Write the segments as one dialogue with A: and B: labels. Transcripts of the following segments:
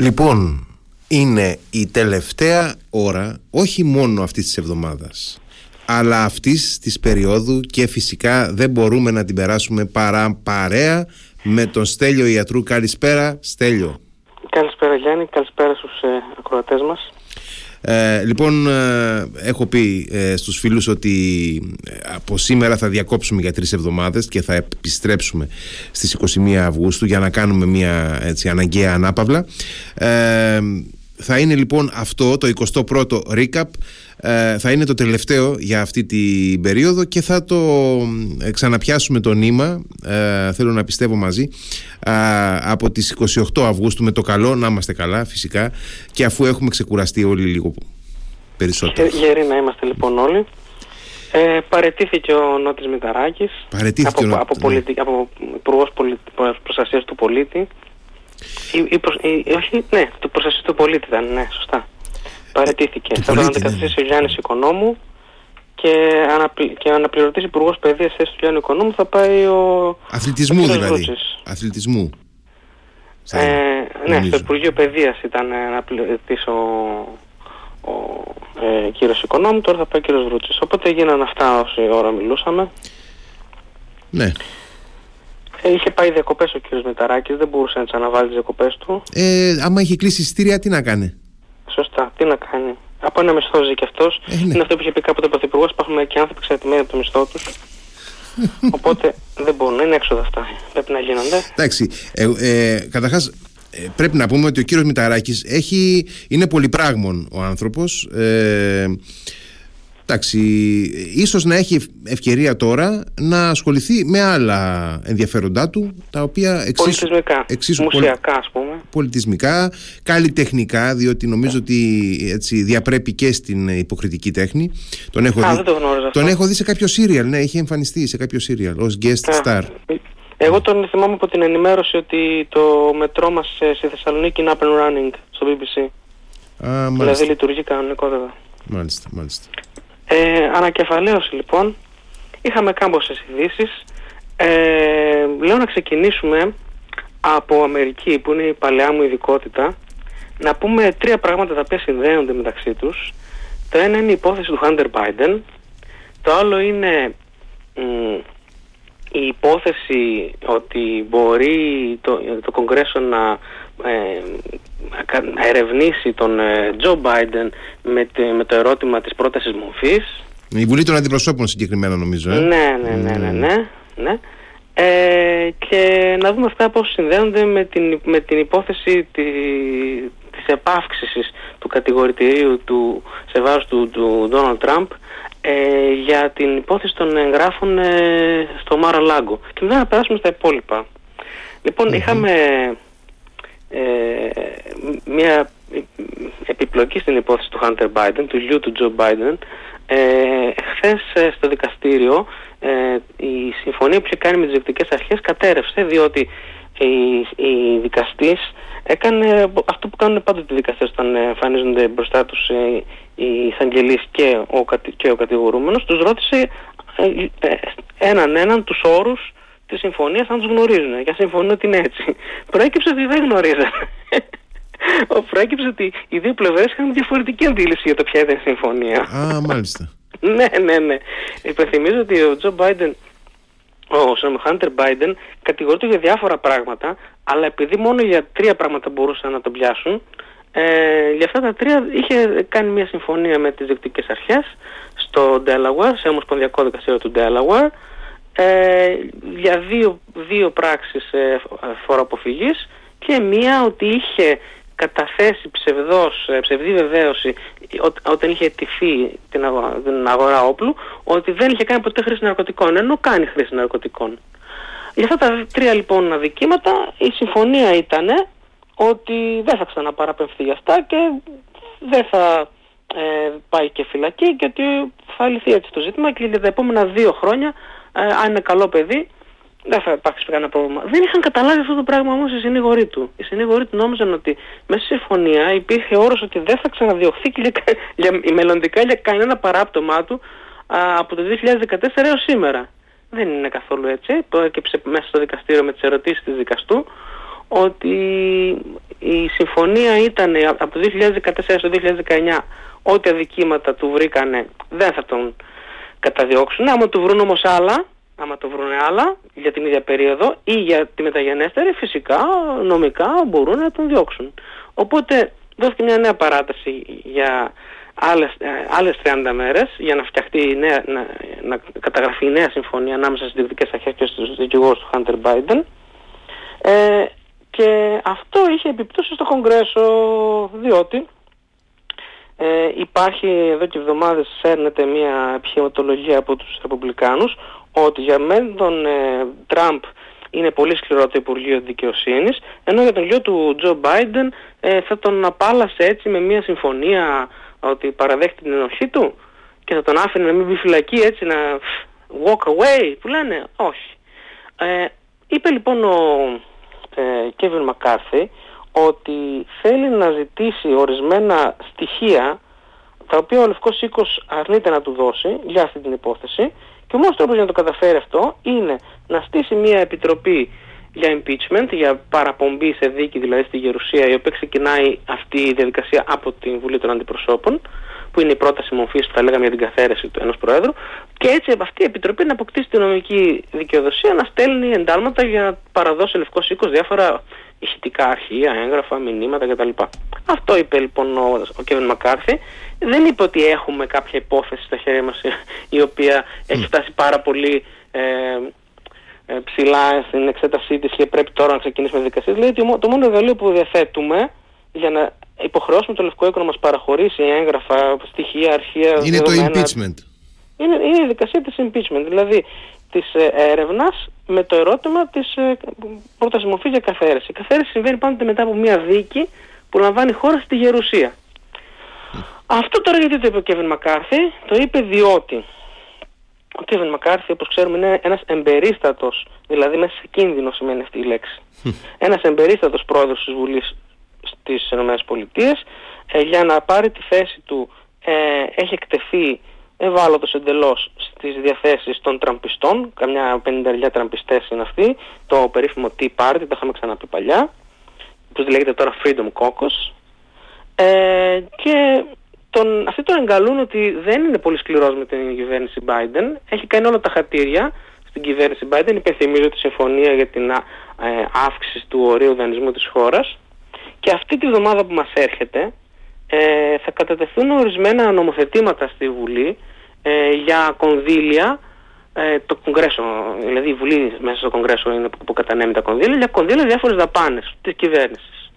A: Λοιπόν, είναι η τελευταία ώρα όχι μόνο αυτής της εβδομάδας αλλά αυτής της περίοδου και φυσικά δεν μπορούμε να την περάσουμε παρά παρέα με τον Στέλιο Ιατρού. Καλησπέρα Στέλιο.
B: Καλησπέρα Γιάννη, καλησπέρα στους ε, ακροατές μας.
A: Ε, λοιπόν, ε, έχω πει ε, στους φίλους ότι ε, από σήμερα θα διακόψουμε για τρεις εβδομάδες και θα επιστρέψουμε στις 21 Αυγούστου για να κάνουμε μια έτσι, αναγκαία ανάπαυλα. Θα είναι λοιπόν αυτό το 21ο recap ε, θα είναι το τελευταίο για αυτή την περίοδο και θα το ξαναπιάσουμε το νήμα ε, θέλω να πιστεύω μαζί από τις 28 Αυγούστου με το καλό να είμαστε καλά φυσικά και αφού έχουμε ξεκουραστεί όλοι λίγο περισσότερο.
B: Γεροί να είμαστε λοιπόν όλοι. Ε, παρετήθηκε ο Νότης Μηταράκης
A: παρετήθηκε
B: από,
A: ο...
B: από, πολιτι... από Υπουργός Προστασίας του Πολίτη η, η, η, όχι, ναι, το προστασίας του πολίτη ήταν, ναι, σωστά. Παρετήθηκε. Θα τον αντικαταστήσει ναι. ο Γιάννης Οικονόμου και, αναπλη, και αναπληρωτής υπουργός παιδείας θέσης του Γιάννη Οικονόμου θα πάει ο
A: Αθλητισμού ο δηλαδή. Αθλητισμού.
B: Ε, ναι, στο Υπουργείο Παιδείας ήταν αναπληρωτής ο, ο ε, κύριος Οικονόμου, τώρα θα πάει ο κύριος Βρούτσης. Οπότε έγιναν αυτά όση ώρα μιλούσαμε.
A: Ναι.
B: Ε, είχε πάει διακοπές ο κύριος Μεταράκη, δεν μπορούσε να τις αναβάλει τις διακοπές του.
A: Ε, άμα είχε κλείσει εισιτήρια, τι να κάνει;
B: Σωστά, τι να κάνει. Από ένα μισθό ζει κι αυτός. Ε, ναι. Είναι αυτό που είχε πει κάποτε ο Πρωθυπουργός. Υπάρχουν και άνθρωποι εξαρτημένοι από το μισθό τους. Οπότε δεν μπορούν, είναι έξοδα αυτά. Πρέπει να γίνονται.
A: Εντάξει. Ε, ε, Καταρχάς, ε, πρέπει να πούμε ότι ο κύριος Μηταράκης έχει, είναι πολυπράγμων ο άνθρωπος ε, Εντάξει, ίσως να έχει ευκαιρία τώρα να ασχοληθεί με άλλα ενδιαφέροντά του, τα οποία εξίσου,
B: πολιτισμικά,
A: εξίσου
B: μουσιακά ας πούμε.
A: Πολιτισμικά, καλλιτεχνικά, διότι νομίζω ότι έτσι διαπρέπει και στην υποκριτική τέχνη.
B: Τον έχω, Α, δει, δεν το
A: τον έχω δει σε κάποιο σύριαλ, ναι, έχει εμφανιστεί σε κάποιο σύριαλ ως guest star.
B: Εγώ τον θυμάμαι από την ενημέρωση ότι το μετρό μας στη Θεσσαλονίκη είναι up and running στο BBC.
A: Α,
B: δηλαδή λειτουργεί κανονικότατα.
A: Μάλιστα, μάλιστα.
B: Ε, ανακεφαλαίωση λοιπόν, είχαμε κάμποσες ειδήσεις. Ε, λέω να ξεκινήσουμε από Αμερική που είναι η παλαιά μου ειδικότητα να πούμε τρία πράγματα τα οποία συνδέονται μεταξύ τους. Το ένα είναι η υπόθεση του Hunter Biden, το άλλο είναι η υπόθεση ότι μπορεί το, το Κογκρέσο να ε, ερευνήσει τον Τζο ε, Μπάιντεν με, με το ερώτημα της πρότασης μορφής.
A: Η Βουλή των Αντιπροσώπων συγκεκριμένα νομίζω. Ε;
B: Ναι, ναι, ναι, ναι, ναι. ναι. Ε, και να δούμε αυτά πώς συνδέονται με την, με την υπόθεση τη, της επάυξησης του κατηγορητηρίου του, σε βάρος του, Ντόναλτ Τραμπ ε, για την υπόθεση των εγγράφων ε, στο Μάρα Λάγκο. Και μετά να περάσουμε στα υπόλοιπα. Λοιπόν, είχαμε ε, μια επιπλοκή στην υπόθεση του Hunter Biden, του γιου του Joe Biden. Ε, Χθες στο δικαστήριο ε, η συμφωνία που είχε κάνει με τις διοικητικές αρχές κατέρευσε διότι η, η δικαστής έκανε αυτό που κάνουν πάντοτε οι δικαστές όταν εμφανίζονται μπροστά τους ε, οι εισαγγελείς και ο, και ο κατηγορούμενος τους ρώτησε ε, ε, έναν έναν τους όρους της συμφωνίας αν τους γνωρίζουν. Για συμφωνούν ότι είναι έτσι. Προέκυψε ότι δεν γνωρίζαν. Προέκυψε ότι οι δύο πλευρές είχαν διαφορετική αντίληψη για το ποια ήταν η συμφωνία.
A: Α, μάλιστα.
B: ναι, ναι, ναι. Υπενθυμίζω ότι ο Τζο Μπάιντεν, ο Σαμ Χάντερ Μπάιντεν, κατηγορείται για διάφορα πράγματα, αλλά επειδή μόνο για τρία πράγματα μπορούσαν να τον πιάσουν, ε, για αυτά τα τρία είχε κάνει μια συμφωνία με τις διεκτικές αρχές στο Delaware, σε ομοσπονδιακό δικαστήριο του Delaware, ε, για δύο, δύο πράξεις ε, φοροαποφυγής και μία ότι είχε καταθέσει ψευδός, ε, ψευδή βεβαίωση όταν είχε ετηθεί την, αγορά, την αγορά όπλου ότι δεν είχε κάνει ποτέ χρήση ναρκωτικών ενώ κάνει χρήση ναρκωτικών. Για αυτά τα τρία λοιπόν αδικήματα η συμφωνία ήταν ότι δεν θα ξαναπαραπευθεί για αυτά και δεν θα ε, πάει και φυλακή και ότι θα λυθεί έτσι το ζήτημα και για τα επόμενα δύο χρόνια ε, αν είναι καλό παιδί, δεν θα υπάρξει κανένα πρόβλημα. Δεν είχαν καταλάβει αυτό το πράγμα όμως οι συνήγοροι του. Οι συνήγοροι του νόμιζαν ότι μέσα στη συμφωνία υπήρχε όρος ότι δεν θα ξαναδιωχθεί και για, για, μελλοντικά για κανένα παράπτωμά του α, από το 2014 έως σήμερα. Δεν είναι καθόλου έτσι. Προέκυψε μέσα στο δικαστήριο με τις ερωτήσεις του δικαστού ότι η συμφωνία ήταν από το 2014 στο 2019 ό,τι αδικήματα του βρήκανε δεν θα τον καταδιώξουν. Άμα του βρουν όμως άλλα, άμα το βρουν άλλα για την ίδια περίοδο ή για τη μεταγενέστερη, φυσικά νομικά μπορούν να τον διώξουν. Οπότε δόθηκε μια νέα παράταση για άλλες, ε, άλλες 30 μέρες για να φτιαχτεί νέα, να, να καταγραφεί η νέα συμφωνία ανάμεσα στις διοικητικές αρχές και στους δικηγόρους του Hunter Biden. Ε, και αυτό είχε επιπτώσεις στο Κογκρέσο διότι ε, υπάρχει εδώ και εβδομάδες σέρνεται μια επιχειρηματολογία από τους Ρεπουμπλικάνους ότι για μεν τον ε, Τραμπ είναι πολύ σκληρό το Υπουργείο Δικαιοσύνης ενώ για τον γιο του Τζο Μπάιντεν ε, θα τον απάλασε έτσι με μια συμφωνία ότι παραδέχεται την ενοχή του και θα τον άφηνε να μην μπει φυλακή έτσι να walk away που λένε όχι. Ε, είπε λοιπόν ο Κέβιν Μακάρθη ότι θέλει να ζητήσει ορισμένα στοιχεία τα οποία ο Λευκός Οίκος αρνείται να του δώσει για αυτή την υπόθεση και ο μόνος τρόπος για να το καταφέρει αυτό είναι να στήσει μια επιτροπή για impeachment, για παραπομπή σε δίκη δηλαδή στη Γερουσία η οποία ξεκινάει αυτή η διαδικασία από την Βουλή των Αντιπροσώπων που είναι η πρόταση μορφής που θα λέγαμε για την καθαίρεση του ενός Προέδρου και έτσι αυτή η Επιτροπή να αποκτήσει την νομική δικαιοδοσία να στέλνει εντάλματα για να παραδώσει Λευκός Οίκος διάφορα ηχητικά αρχεία, έγγραφα, μηνύματα κτλ. Αυτό είπε λοιπόν ο, ο Κέβιν Μακάρθη. Δεν είπε ότι έχουμε κάποια υπόθεση στα χέρια μας η οποία έχει φτάσει πάρα πολύ ε, ε, ψηλά στην εξέτασή της και πρέπει τώρα να ξεκινήσουμε δικασίες. Λέει ότι το μόνο εργαλείο που διαθέτουμε για να υποχρεώσουμε το Λευκό Οίκο να μας παραχωρήσει έγγραφα, στοιχεία, αρχεία,
A: Είναι το impeachment.
B: Είναι, είναι η δικασία της impeachment. Δηλαδή της ε, έρευνας με το ερώτημα της ε, πρότασης μορφής για καθαίρεση. Η καθαίρεση συμβαίνει πάντοτε μετά από μια δίκη που λαμβάνει χώρα στη Γερουσία. Αυτό τώρα γιατί το είπε ο Κέβιν Μακάρθη, το είπε διότι ο Κέβιν Μακάρθη όπως ξέρουμε είναι ένας εμπερίστατος, δηλαδή μέσα σε κίνδυνο σημαίνει αυτή η λέξη. ένας εμπερίστατος πρόεδρος της Βουλής στις ΗΠΑ ε, για να πάρει τη θέση του ε, έχει εκτεθεί ευάλωτος εντελώς στις διαθέσεις των τραμπιστών, καμιά πενηνταριά τραμπιστές είναι αυτοί, το περίφημο Tea Party, το είχαμε ξαναπεί παλιά, που λέγεται τώρα Freedom Caucus, ε, και τον, αυτοί τον εγκαλούν ότι δεν είναι πολύ σκληρός με την κυβέρνηση Biden, έχει κάνει όλα τα χατήρια στην κυβέρνηση Biden, υπενθυμίζω τη συμφωνία για την ε, αύξηση του ορίου δανεισμού της χώρας. Και αυτή τη βδομάδα που μας έρχεται ε, θα κατατεθούν ορισμένα νομοθετήματα στη Βουλή ε, για κονδύλια ε, το Κογκρέσο, δηλαδή η Βουλή μέσα στο Κογκρέσο είναι που, που κατανέμει τα κονδύλια, για κονδύλια διάφορες δαπάνες της κυβέρνησης.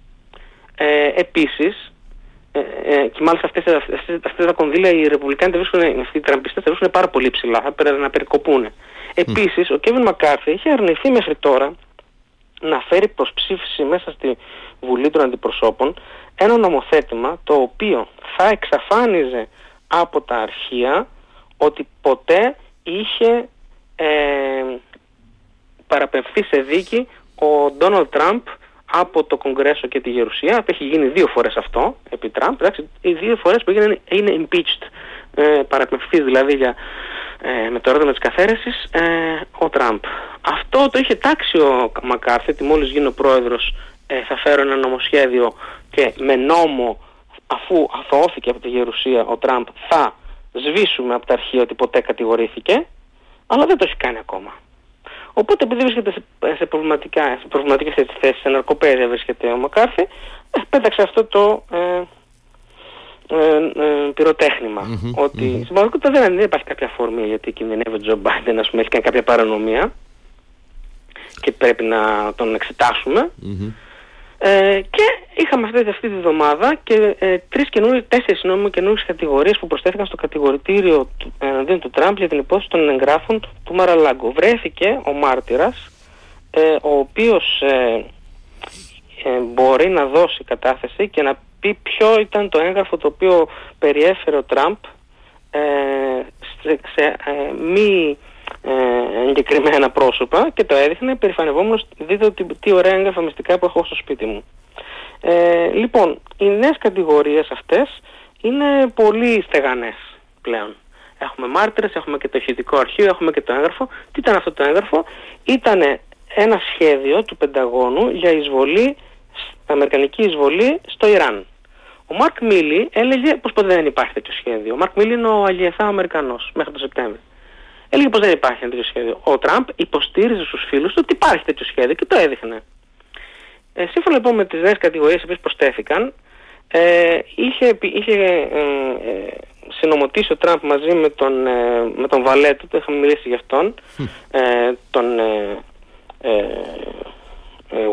B: Ε, επίσης, ε, ε, και μάλιστα αυτές, αυτές, αυτές, τα κονδύλια οι Ρεπουμπλικάνοι τα βρίσκουν, αυτοί οι τραμπιστές τα βρίσκουν πάρα πολύ ψηλά, θα πρέπει να περικοπούν. Επίσης, ο Κέβιν Μακάρθι είχε αρνηθεί μέχρι τώρα να φέρει προς ψήφιση μέσα στη Βουλή των Αντιπροσώπων ένα νομοθέτημα το οποίο θα εξαφάνιζε από τα αρχεία ότι ποτέ είχε ε, παραπευθεί σε δίκη ο Ντόναλτ Τραμπ από το Κογκρέσο και τη Γερουσία. Έχει γίνει δύο φορές αυτό επί Τραμπ. Εντάξει, οι δύο φορές που έγινε είναι impeached. Ε, παραπευθεί δηλαδή για, ε, με το ερώτημα της καθαίρεσης ε, ο Τραμπ. Αυτό το είχε τάξει ο Μακάρθι, ότι μόλις γίνει ο πρόεδρος ε, θα φέρω ένα νομοσχέδιο και με νόμο αφού αθωώθηκε από τη Γερουσία ο Τραμπ θα σβήσουμε από τα αρχεία ότι ποτέ κατηγορήθηκε, αλλά δεν το έχει κάνει ακόμα. Οπότε επειδή βρίσκεται σε, σε, προβληματικά, σε προβληματικές θέσεις, σε ναρκοπαίδια βρίσκεται ο Μακάρθη, ε, πέταξε αυτό το ε, ε, ε πυροτεχνημα ότι mm-hmm. στην πραγματικότητα δεν, δεν υπάρχει κάποια φόρμη γιατί κινδυνεύει ο Τζο Μπάιντεν, ας πούμε, έχει κάνει κάποια παρανομία και πρέπει να τον εξετάσουμε. Ε, και είχαμε αυτή, αυτή τη βδομάδα και ε, τρεις καινούριες, τέσσερις νόμιμο καινούριες κατηγορίες που προσθέθηκαν στο κατηγορητήριο του, εναντίον του Τραμπ για την υπόθεση των εγγράφων του Μαραλάγκο. Βρέθηκε ο μάρτυρας, ε, ο οποίος ε, ε, μπορεί να δώσει κατάθεση και να πει ποιο ήταν το έγγραφο το οποίο περιέφερε ο Τραμπ σε, σε μη ε, εγκεκριμένα πρόσωπα και το έδειχνε περηφανευόμενος δείτε τι, τι ωραία έγγραφα μυστικά που έχω στο σπίτι μου. Ε, λοιπόν, οι νέες κατηγορίες αυτές είναι πολύ στεγανές πλέον. Έχουμε μάρτυρες, έχουμε και το ηχητικό αρχείο, έχουμε και το έγγραφο. Τι ήταν αυτό το έγγραφο; Ήταν ε, ένα σχέδιο του Πενταγώνου για εισβολή, αμερικανική εισβολή στο Ιράν. Ο Μαρκ Μίλι έλεγε πως ποτέ δεν υπάρχει τέτοιο σχέδιο. Ο Μαρκ Μίλι είναι ο Αγιεθά Αμερικανός μέχρι το Σεπτέμβριο. Έλεγε πως δεν υπάρχει τέτοιο σχέδιο. Ο Τραμπ υποστήριζε στους φίλους του ότι υπάρχει τέτοιο σχέδιο και το έδειχνε. Ε, σύμφωνα λοιπόν με τις νέες κατηγορίες που προσθέθηκαν, ε, είχε, είχε ε, ε, συνομωτήσει ο Τραμπ μαζί με τον, ε, με τον Βαλέτο, το είχαμε μιλήσει για αυτόν, ε, τον ε,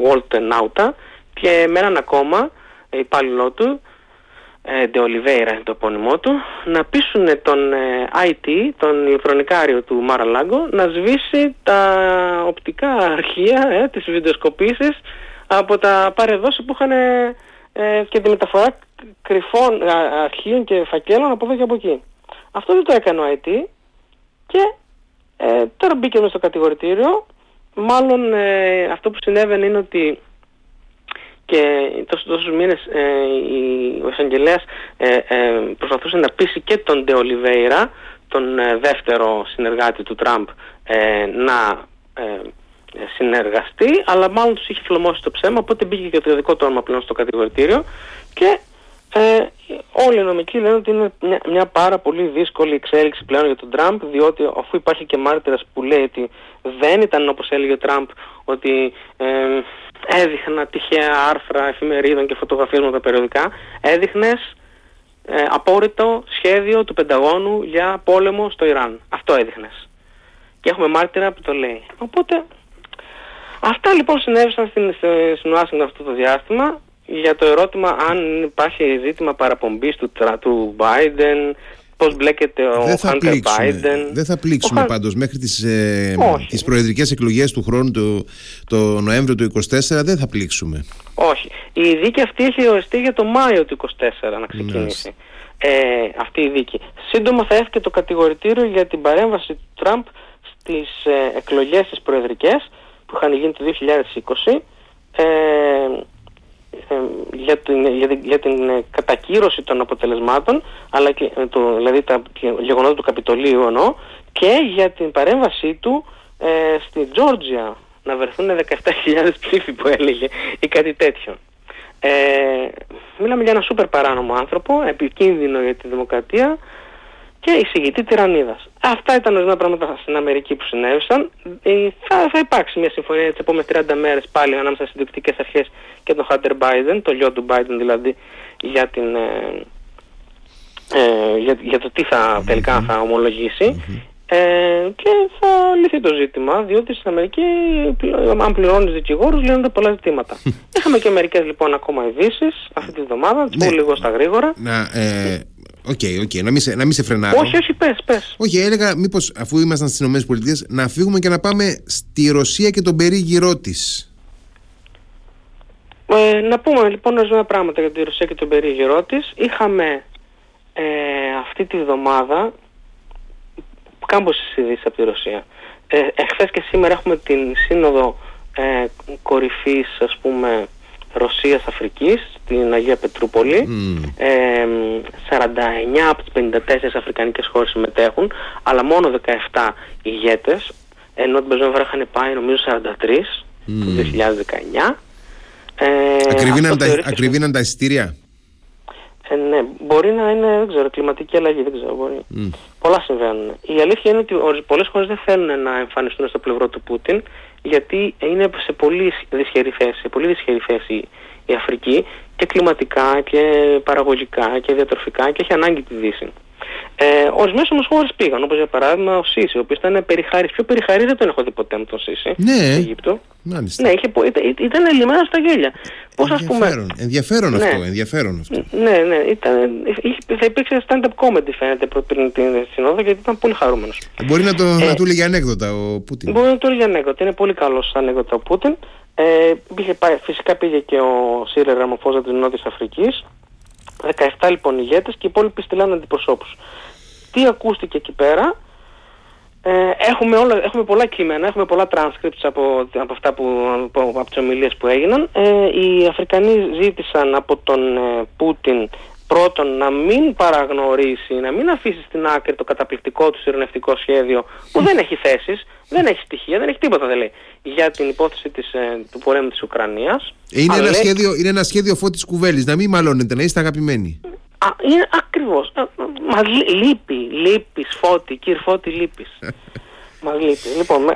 B: Walt Nauta και με έναν ακόμα υπάλληλό του, De Oliveira είναι το επώνυμό του, να πείσουν τον IT, τον ηλεκτρονικάριο του Μάρα Λάγκο, να σβήσει τα οπτικά αρχεία, ε, τις βιντεοσκοπήσεις από τα παρεδόση που είχαν ε, και τη μεταφορά κρυφών αρχείων και φακέλων από εδώ και από εκεί. Αυτό δεν το έκανε ο IT και ε, τώρα μπήκε μέσα στο κατηγορητήριο. Μάλλον ε, αυτό που συνέβαινε είναι ότι και τόσους, τόσους μήνες ε, ο εισαγγελέας ε, ε, προσπαθούσε να πείσει και τον Ντε Ολιβέηρα, τον δεύτερο συνεργάτη του Τραμπ, να συνεργαστεί, αλλά μάλλον τους είχε φλωμώσει το ψέμα, οπότε μπήκε και το δικό του όνομα πλέον στο κατηγορητήριο. Και ε, όλοι οι νομικοί λένε ότι είναι μια, μια πάρα πολύ δύσκολη εξέλιξη πλέον για τον Τραμπ, διότι αφού υπάρχει και μάρτυρας που λέει ότι δεν ήταν όπως έλεγε ο Τραμπ, ότι ε, έδειχνα τυχαία άρθρα εφημερίδων και φωτογραφίες με τα περιοδικά, έδειχνες ε, απόρριτο σχέδιο του Πενταγώνου για πόλεμο στο Ιράν. Αυτό έδειχνες. Και έχουμε μάρτυρα που το λέει. Οπότε Αυτά λοιπόν συνέβησαν στην, στην Ουάσιγκτον αυτό το διάστημα για το ερώτημα αν υπάρχει ζήτημα παραπομπής του, του Biden, πώς μπλέκεται ο Hunter Biden.
A: Δεν θα πλήξουμε ο... πάντως μέχρι τις, ε, τις προεδρικές εκλογές του χρόνου το, το Νοέμβριο του 2024 δεν θα πλήξουμε.
B: Όχι. Η δίκη αυτή έχει οριστεί για το Μάιο του 2024 να ξεκινήσει. Ε, αυτή η δίκη. Σύντομα θα έρθει και το κατηγορητήριο για την παρέμβαση του Τραμπ στις ε, εκλογές τις προεδρικές που είχαν γίνει το 2020 ε, ε, για, την, για, την, για την ε, κατακύρωση των αποτελεσμάτων αλλά και, ε, το, δηλαδή τα γεγονότα του Καπιτολίου εννοώ και για την παρέμβασή του ε, στη Τζόρτζια να βρεθούν 17.000 ψήφοι που έλεγε ή κάτι τέτοιο. Ε, μιλάμε για ένα σούπερ παράνομο άνθρωπο, επικίνδυνο για τη δημοκρατία και εισηγητή τυραννίδας. Αυτά ήταν ορισμένα πράγματα στην Αμερική που συνέβησαν. Ε, θα, θα υπάρξει μια συμφωνία τις επόμενες 30 μέρες πάλι ανάμεσα στις διοικητικές αρχές και τον Hunter Biden, το γιο του Biden δηλαδή, για, την, ε, ε, για, για το τι θα τελικά θα ομολογήσει. Ε, και θα λυθεί το ζήτημα, διότι στην Αμερική, αν πληρώνεις δικηγόρους, λύνονται πολλά ζητήματα. Είχαμε και μερικές λοιπόν ακόμα ειδήσεις αυτή τη βδομάδα, τις πω λίγο στα γρήγορα.
A: Να, ε, OK, okay, okay. να, μην σε, να μην σε φρενάρω.
B: Όχι, όχι, πες, πες.
A: Όχι, έλεγα μήπως αφού ήμασταν στις ΗΠΑ να φύγουμε και να πάμε στη Ρωσία και τον περίγυρό της.
B: Ε, να πούμε λοιπόν ορισμένα πράγματα για τη Ρωσία και τον περίγυρό της. Είχαμε ε, αυτή τη βδομάδα κάμποσες ειδήσεις από τη Ρωσία. Ε, εχθές και σήμερα έχουμε την σύνοδο ε, κορυφής ας πούμε Ρωσίας Αφρικής στην Αγία Πετρούπολη. Mm. Ε, 49 από τις 54 αφρικανικές χώρες συμμετέχουν, αλλά μόνο 17 ηγέτες, ενώ την περσμένη φορά είχαν πάει νομίζω 43 mm. το 2019.
A: Ε, ακριβήναν, τα, εισιτήρια.
B: Ε, ναι, μπορεί να είναι, δεν ξέρω, κλιματική αλλαγή, δεν ξέρω, μπορεί. Mm. Πολλά συμβαίνουν. Η αλήθεια είναι ότι πολλές χώρες δεν θέλουν να εμφανιστούν στο πλευρό του Πούτιν, γιατί είναι σε πολύ δυσχερή θέση, σε πολύ δυσχερή θέση η Αφρική και κλιματικά και παραγωγικά και διατροφικά και έχει ανάγκη τη Δύση. Ε, Ορισμένε όμω χώρε πήγαν, όπως για παράδειγμα ο Σίση, ο οποίος ήταν περιχάρη. Πιο περιχάρη δεν τον έχω δει ποτέ με τον Σίση
A: ναι.
B: στην Αιγύπτο.
A: Μάλιστα.
B: Ναι, είχε, ήταν, ήταν ελλημένο στα γέλια.
A: Πώς ας πούμε. Ενδιαφέρον ναι. αυτό. Ενδιαφέρον αυτό.
B: Ναι, ναι. Ήταν, είχε, θα υπήρξε stand-up comedy φαίνεται πριν την συνόδο γιατί ήταν πολύ χαρούμενος.
A: Μπορεί να, το, ε, να του λέγει ανέκδοτα ο Πούτιν.
B: Μπορεί να του λέγει ανέκδοτα. Είναι πολύ καλός ανέκδοτα ο Πούτιν. Ε, πήγε, φυσικά πήγε και ο Σύρε Ραμοφόζα της Νότιας Αφρικής 17 λοιπόν ηγέτες και οι υπόλοιποι στείλανε αντιπροσώπους. Τι ακούστηκε εκεί πέρα, ε, έχουμε, όλα, έχουμε πολλά κείμενα, έχουμε πολλά transcripts από, από αυτά που, από, από τις ομιλίες που έγιναν. Ε, οι Αφρικανοί ζήτησαν από τον ε, Πούτιν πρώτον να μην παραγνωρίσει, να μην αφήσει στην άκρη το καταπληκτικό του ειρηνευτικό σχέδιο που δεν έχει θέσεις, δεν έχει στοιχεία, δεν έχει τίποτα δεν λέει για την υπόθεση της, ε, του πολέμου της Ουκρανίας.
A: Είναι, ένα, σχέδιο, είναι ένα σχέδιο φώτης κουβέλης, να μην μαλώνετε, να είστε αγαπημένοι.
B: Α, είναι ακριβώς. Ε, μα λείπει, λείπει, φώτη, κύρ φώτη λείπεις. Μα λείπει. Λοιπόν,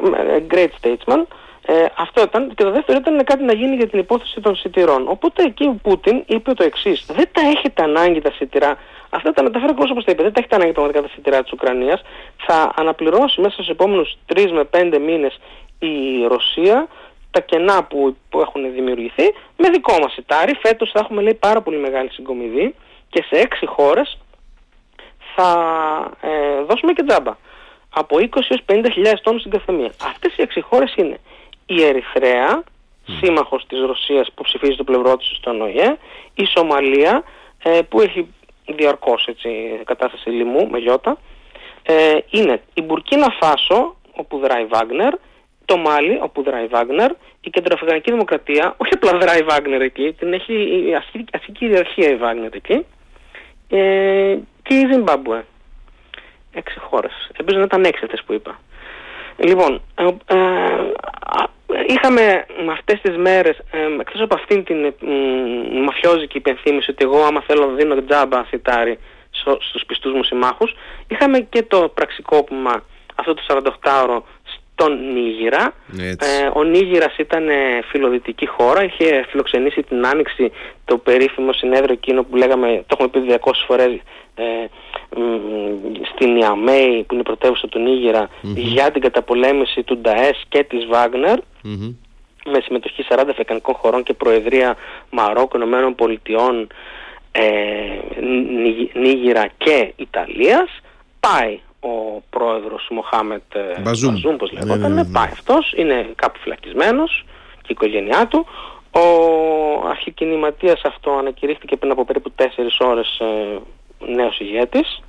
B: great statesman. Ε, αυτό ήταν. Και το δεύτερο ήταν κάτι να γίνει για την υπόθεση των σιτηρών. Οπότε εκεί ο Πούτιν είπε το εξής: Δεν τα έχετε ανάγκη τα σιτηρά. Αυτά τα μεταφέρω ακριβώ όπως τα είπε. Δεν τα έχετε ανάγκη πραγματικά τα σιτηρά της Ουκρανίας. Θα αναπληρώσει μέσα στους επόμενους τρεις με πέντε μήνες η Ρωσία τα κενά που, που έχουν δημιουργηθεί με δικό μας σιτάρι. Φέτος θα έχουμε λέει πάρα πολύ μεγάλη συγκομιδή και σε έξι χώρες θα ε, δώσουμε και τζάμπα. Από 20 έως 50 τόνους στην καθεμία. Αυτές οι έξι χώρες είναι η Ερυθρέα, mm. σύμμαχος της Ρωσίας που ψηφίζει το πλευρό της στον ΟΗΕ, η Σομαλία ε, που έχει διαρκώς έτσι, κατάσταση λοιμού με γιώτα, ε, είναι η Μπουρκίνα Φάσο όπου δράει Βάγνερ, το Μάλι όπου δράει Βάγνερ, η Κεντροαφρικανική Δημοκρατία, όχι απλά δράει Βάγνερ εκεί, την έχει ασκεί κυριαρχία η Βάγνερ εκεί, ε, και η Ζιμπάμπουε. Έξι χώρες. Ελπίζω να ήταν έξι που είπα. Λοιπόν, ε, ε, είχαμε με αυτές τις μέρες, ε, εκτός από αυτήν την ε, μαφιόζικη υπενθύμηση ότι εγώ άμα θέλω να δίνω τζάμπα σιτάρι στους πιστούς μου συμμάχους, είχαμε και το πραξικόπημα αυτό το 48ωρο στον Νίγηρα. Ε, ο Νίγηρας ήταν φιλοδυτική χώρα, είχε φιλοξενήσει την Άνοιξη το περίφημο συνέδριο εκείνο που λέγαμε, το έχουμε πει 200 φορές, ε, στην Ιαμέη που είναι η πρωτεύουσα του νιγηρα για την καταπολέμηση του Νταές και της βαγνερ με συμμετοχή 40 αφρικανικών χωρών και προεδρία Μαρόκο, Ηνωμένων Πολιτειών, ε, Νίγηρα και Ιταλίας πάει ο πρόεδρος Μοχάμετ ε, Μπαζούμ, Μπαζούμ πώς λέγονταν, ναι, ναι, ναι, πάει αυτός, είναι κάπου φυλακισμένος και η οικογένειά του. Ο αρχικινηματίας αυτό ανακηρύχθηκε πριν από περίπου 4 ώρες ε, νέος ηγέτης,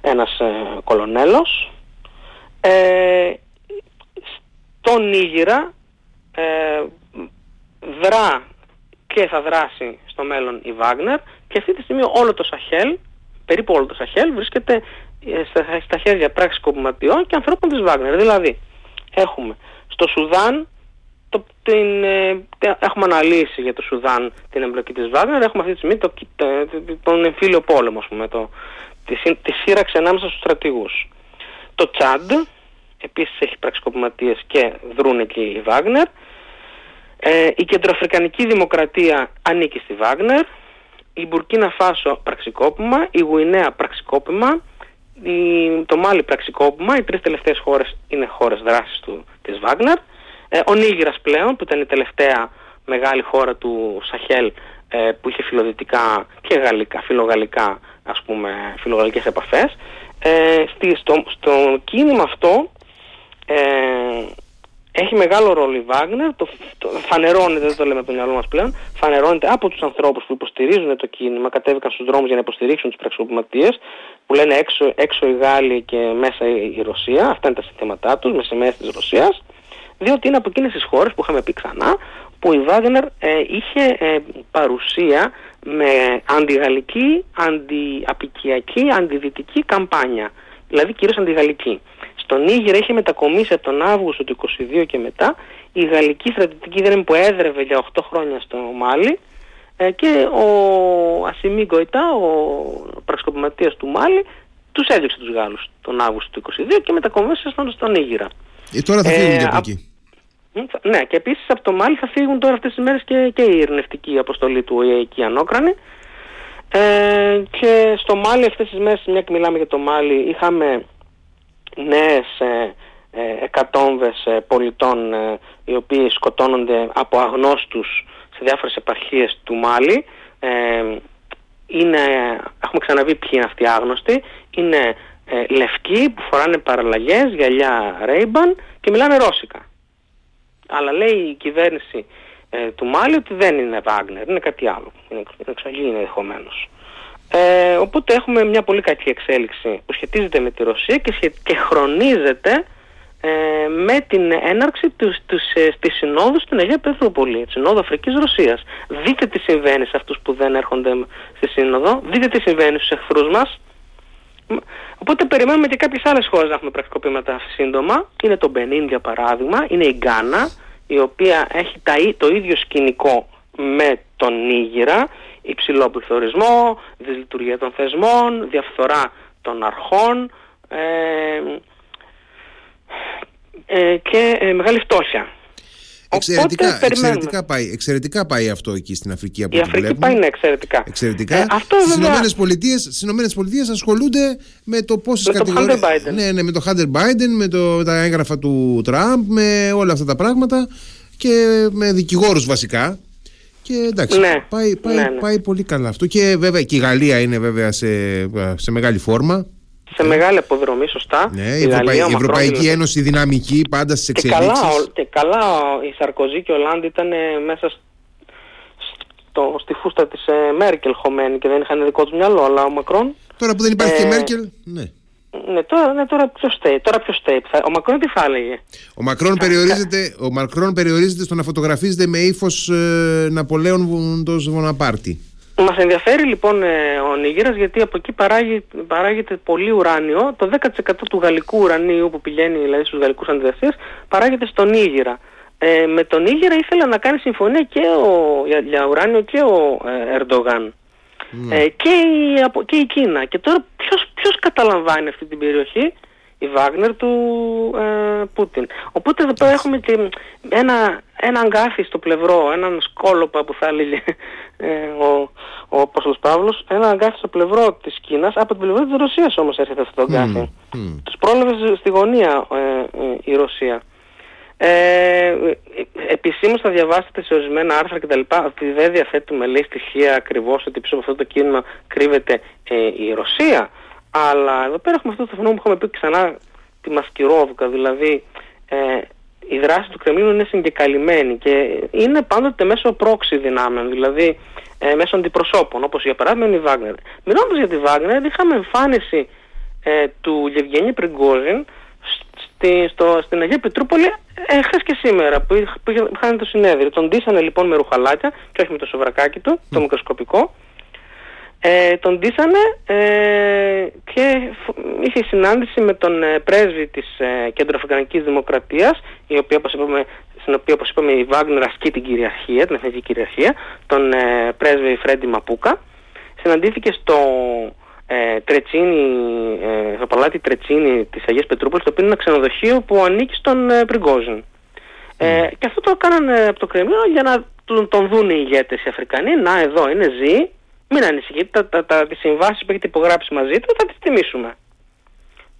B: ένας ε, κολονέλος. Ε, στον Νίγηρα ε, δρά και θα δράσει στο μέλλον η Βάγνερ και αυτή τη στιγμή όλο το Σαχέλ, περίπου όλο το Σαχέλ βρίσκεται ε, στα, στα χέρια πράξης κομματιών και ανθρώπων της Βάγνερ. Δηλαδή έχουμε στο Σουδάν το, την, ε, έχουμε αναλύσει για το Σουδάν την εμπλοκή της Βάγνερ, έχουμε αυτή τη στιγμή το, το, τον εμφύλιο πόλεμο, πούμε, το, τη, τη σύραξη ανάμεσα στους στρατηγούς. Το Τσάντ επίσης έχει πραξικοπηματίες και δρούν εκεί η Βάγνερ. Ε, η Κεντροαφρικανική Δημοκρατία ανήκει στη Βάγνερ. Η Μπουρκίνα Φάσο πραξικόπημα, η Γουινέα πραξικόπημα, η, το Μάλι πραξικόπημα, οι τρεις τελευταίες χώρες είναι χώρες δράσης του, της Βάγνερ. Ε, ο Νίγηρας πλέον που ήταν η τελευταία μεγάλη χώρα του Σαχέλ ε, που είχε φιλοδυτικά και γαλλικά, φιλογαλλικά ας πούμε φιλογαλλικές επαφές ε, στη, στο, στο κίνημα αυτό ε, έχει μεγάλο ρόλο η Βάγνερ, το, το, φανερώνεται, δεν το λέμε από το μυαλό μας πλέον, φανερώνεται από τους ανθρώπους που υποστηρίζουν το κίνημα, κατέβηκαν στους δρόμους για να υποστηρίξουν τους πραξικοπηματίες, που λένε έξω, έξω οι Γάλλοι και μέσα η, Ρωσία, αυτά είναι τα συστήματά τους, με σημαίες της Ρωσίας, διότι είναι από εκείνες τις χώρες που είχαμε πει ξανά, που η Βάγνερ ε, είχε ε, παρουσία με αντιγαλλική, αντιαπικιακή, αντιδυτική καμπάνια, δηλαδή κυρίως αντιγαλλική. Στον Νίγηρα είχε μετακομίσει από τον Αύγουστο του 22 και μετά η γαλλική στρατιωτική δύναμη που έδρευε για 8 χρόνια στο Μάλι ε, και ο Ασιμή Γκοϊτά, ο πραξικοπηματίας του Μάλι, τους έδιωξε τους Γάλλους τον Αύγουστο του 22 και μετακομίσει στον, στον Νίγηρα.
A: Ε, τώρα θα φύγουν ε, και από εκεί.
B: Ναι, και επίσης από το Μάλι θα φύγουν τώρα αυτές τις μέρες και, και η ειρηνευτική αποστολή του ΟΗΕ εκεί ανώκρανη. Ε, και στο Μάλι αυτές τις μέρες, μια και μιλάμε για το Μάλι, είχαμε νέες ε, ε, εκατόμβες ε, πολιτών ε, οι οποίοι σκοτώνονται από αγνώστους σε διάφορες επαρχίες του Μάλι. είναι, έχουμε ξαναβεί ποιοι είναι αυτοί οι άγνωστοι. Είναι λευκοί που φοράνε παραλλαγές, γυαλιά Ray-Ban και μιλάνε ρώσικα. Αλλά λέει η κυβέρνηση του Μάλι ότι δεν είναι Βάγνερ, είναι κάτι άλλο. Είναι εξαγή είναι ενδεχομένως. Ε, οπότε έχουμε μια πολύ κακή εξέλιξη που σχετίζεται με τη Ρωσία και, και χρονίζεται ε, με την έναρξη τους, τους, της συνόδους στην Αγία Πετρούπολη, τη Συνόδου Αφρικής Ρωσίας. Δείτε τι συμβαίνει σε αυτούς που δεν έρχονται στη Σύνοδο, δείτε τι συμβαίνει στους εχθρούς μας. Οπότε περιμένουμε και κάποιες άλλες χώρες να έχουμε πρακτικοποιήματα σύντομα. Είναι το Μπενίν για παράδειγμα, είναι η Γκάνα, η οποία έχει τα, το ίδιο σκηνικό με τον Νίγηρα, υψηλό πληθωρισμό, δυσλειτουργία των θεσμών, διαφθορά των αρχών, ε, ε, και ε, μεγάλη φτώχεια.
A: Εξαιρετικά, εξαιρετικά, πάει, εξαιρετικά πάει αυτό εκεί στην Αφρική από
B: Η Αφρική πάει ναι, εξαιρετικά.
A: εξαιρετικά. Ε, αυτό στις, βέβαια... Ηνωμένες Πολιτείες, στις Ηνωμένες Πολιτείες ασχολούνται με το πόσες κατηγορίες... Ναι, ναι, με το Hunter Biden, με, το, με τα έγγραφα του Τραμπ, με όλα αυτά τα πράγματα και με δικηγόρους βασικά. Και εντάξει,
B: ναι,
A: πάει, πάει, ναι, ναι. πάει πολύ καλά αυτό. Και βέβαια και η Γαλλία είναι βέβαια σε, σε μεγάλη φόρμα
B: σε μεγάλη αποδρομή, σωστά.
A: Ναι, η, Γαλλία, η Ευρωπαϊκή Ένωση δυναμική πάντα στις εξελίξεις.
B: Και καλά, και καλά η Σαρκοζή και ο Λάντ ήταν μέσα στο, στη φούστα της ε, Μέρκελ χωμένη και δεν είχαν δικό τους μυαλό, αλλά ο Μακρόν.
A: Τώρα που δεν υπάρχει ε, και Μέρκελ, ναι.
B: Ναι, τώρα, ναι, τώρα ποιος στέει, τώρα ποιος στέει. Ο Μακρόν τι θα έλεγε;
A: Ο Μακρόν, περιορίζεται, ο Μακρόν περιορίζεται στο να φωτογραφίζεται με ύφος ε, Ναπολέον Βοναπάρτη.
B: Μας ενδιαφέρει λοιπόν ε, ο Νίγηρας γιατί από εκεί παράγει, παράγεται πολύ ουράνιο. Το 10% του γαλλικού ουρανίου που πηγαίνει δηλαδή στους γαλλικούς αντιδραστές παράγεται στον Νίγηρα. Ε, με τον Νίγηρα ήθελα να κάνει συμφωνία και ο, για, για ουράνιο και ο ε, Ερντογάν. Ναι. Ε, και, η, και η Κίνα. Και τώρα ποιος, ποιος καταλαμβάνει αυτή την περιοχή; Η Βάγνερ του ε, Πούτιν. Οπότε εδώ πέρα έχουμε και ένα, ένα αγκάθι στο πλευρό, έναν σκόλοπα που θα έλεγε ε, ο, ο Απόστολος Παύλος, ένα αγκάθι στο πλευρό της Κίνας, από την πλευρά της Ρωσίας όμως έρχεται αυτό το αγκάθι. Mm, mm. Τους πρόλαβε στη γωνία ε, ε, η Ρωσία. Ε, επισήμως θα διαβάσετε σε ορισμένα άρθρα κτλ. ότι δεν διαθέτουμε λέει στοιχεία ακριβώς ότι πίσω από αυτό το κίνημα κρύβεται ε, η Ρωσία. Αλλά εδώ πέρα έχουμε αυτό το φαινόμενο που είχαμε πει ξανά τη Μασκυρόβκα, δηλαδή ε, η δράση του Κρεμλίνου είναι συγκεκαλυμμένη και είναι πάντοτε μέσω πρόξη δυνάμεων, δηλαδή ε, μέσω αντιπροσώπων, όπως για παράδειγμα είναι η Βάγνερ. Μιλώντας για τη Βάγνερ, είχαμε εμφάνιση ε, του Γευγένη Πριγκόζιν στη, στο, στην Αγία Πετρούπολη ε, χθες και σήμερα που, που είχαν το συνέδριο. Τον ντύσανε λοιπόν με ρουχαλάκια και όχι με το σοβρακάκι του, το μικροσκοπικό. Ε, τον ντύσανε ε, και είχε συνάντηση με τον ε, πρέσβη της ε, Κέντρο Δημοκρατίας η οποία, όπως είπαμε, στην οποία όπως είπαμε η Βάγνερ ασκεί την κυριαρχία, την εθνική κυριαρχία τον ε, πρέσβη Φρέντι Μαπούκα. Συναντήθηκε στο ε, Τρετσίνη, ε, στο παλάτι Τρετσίνη της Αγίας Πετρούπολης το οποίο είναι ένα ξενοδοχείο που ανήκει στον ε, Πριγκόζιν ε, και αυτό το έκαναν από το Κρεμλίνο για να τον, τον δουν οι ηγέτες οι Αφρικανοί να εδώ είναι ζει μην ανησυχείτε, τα, τα, τα, τις συμβάσεις που έχετε υπογράψει μαζί του θα τις τιμήσουμε.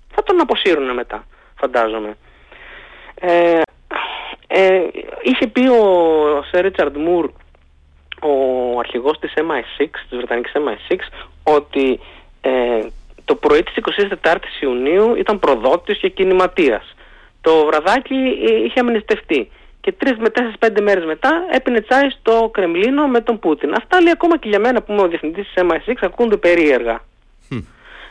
B: Θα τον αποσύρουν μετά, φαντάζομαι. Ε, ε, είχε πει ο Σερ Ρίτσαρντ Μουρ, ο αρχηγός της MI6, της Βρετανικής MI6, ότι ε, το πρωί της 24ης Ιουνίου ήταν προδότης και κινηματίας. Το βραδάκι είχε αμνηστευτεί και τρεις με τέσσερις πέντε μέρες μετά έπινε τσάι στο Κρεμλίνο με τον Πούτιν. Αυτά λέει ακόμα και για μένα που είμαι ο διευθυντής της MI6 ακούγονται περίεργα.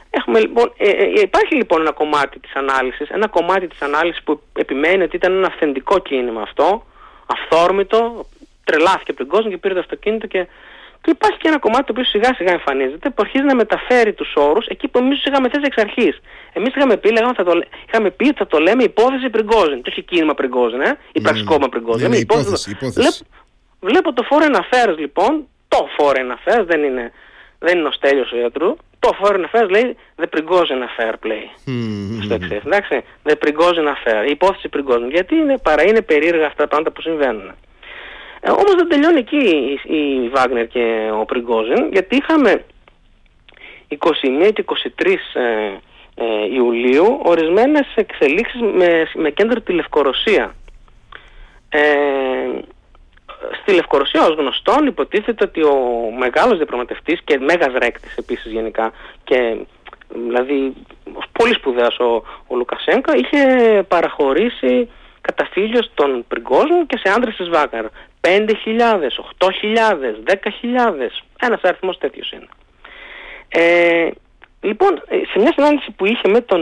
B: Έχουμε, λοιπόν, ε, ε, υπάρχει λοιπόν ένα κομμάτι της ανάλυσης, ένα κομμάτι της ανάλυσης που επιμένει ότι ήταν ένα αυθεντικό κίνημα αυτό, αυθόρμητο, τρελάθηκε από τον κόσμο και πήρε το αυτοκίνητο και και υπάρχει και ένα κομμάτι το οποίο σιγά σιγά εμφανίζεται που αρχίζει να μεταφέρει τους όρους εκεί που εμείς τους είχαμε θέσει εξ αρχής. Εμείς είχαμε πει, λέγαμε, θα το, είχαμε πει ότι θα το λέμε υπόθεση Πριγκόζιν. Το έχει κίνημα Πριγκόζιν, ε, ή πραξικόπημα ναι, Πριγκόζιν.
A: Ναι, ναι, υπόθεση, υπόθεση.
B: Βλέπω, το Foreign Affairs λοιπόν, το Foreign Affairs δεν είναι, δεν είναι ο Στέλιος ο ιατρού. Το Foreign Affairs λέει The Prigozhin Affair play. Mm-hmm. Στο εξής, εντάξει. The Prigozhin Affair, η υπόθεση Prigozhin. Γιατί είναι, παρά είναι περίεργα αυτά τα πράγματα που συμβαίνουν. Ε, όμως δεν τελειώνει εκεί η, η Βάγνερ και ο Πριγκόζιν γιατί είχαμε 21 και 23 ε, ε, Ιουλίου ορισμένες εξελίξεις με, με κέντρο τη Λευκορωσία. Ε, στη Λευκορωσία ως γνωστόν υποτίθεται ότι ο μεγάλος διαπραγματευτής και μέγας ρέκτης επίσης γενικά και δηλαδή πολύ σπουδαίος ο, ο Λουκασέγκα είχε παραχωρήσει καταφύγιο στον Πριγκόζιν και σε άντρες της Βάγνερ. 5.000, 8.000, 10.000, ένας αριθμός τέτοιος είναι. Ε, λοιπόν, σε μια συνάντηση που είχε με τον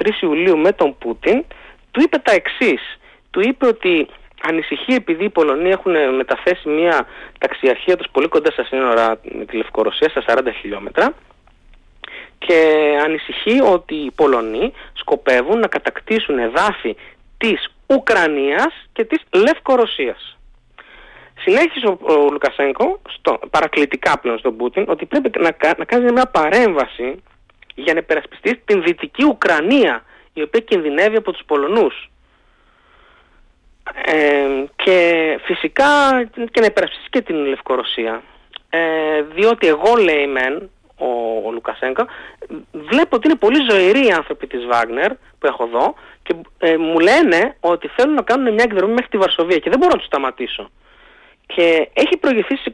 B: 23 Ιουλίου με τον Πούτιν, του είπε τα εξής. Του είπε ότι ανησυχεί επειδή οι Πολωνοί έχουν μεταθέσει μια ταξιαρχία τους πολύ κοντά στα σύνορα με τη Λευκορωσία στα 40 χιλιόμετρα και ανησυχεί ότι οι Πολωνοί σκοπεύουν να κατακτήσουν εδάφη της Ουκρανίας και της Λευκορωσίας. Συνέχισε ο, ο Λουκασέγκο, στο, παρακλητικά πλέον στον Πούτιν, ότι πρέπει να, να κάνει μια παρέμβαση για να υπερασπιστεί την Δυτική Ουκρανία, η οποία κινδυνεύει από τους Πολωνούς. Ε, και φυσικά και να υπερασπιστεί και την Λευκορωσία. Ε, διότι εγώ λέει μεν, ο, ο Λουκασέγκο, βλέπω ότι είναι πολύ ζωηροί οι άνθρωποι της Βάγνερ που έχω εδώ και ε, μου λένε ότι θέλουν να κάνουν μια εκδρομή μέχρι τη Βαρσοβία και δεν μπορώ να τους σταματήσω. Και έχει προηγηθεί στις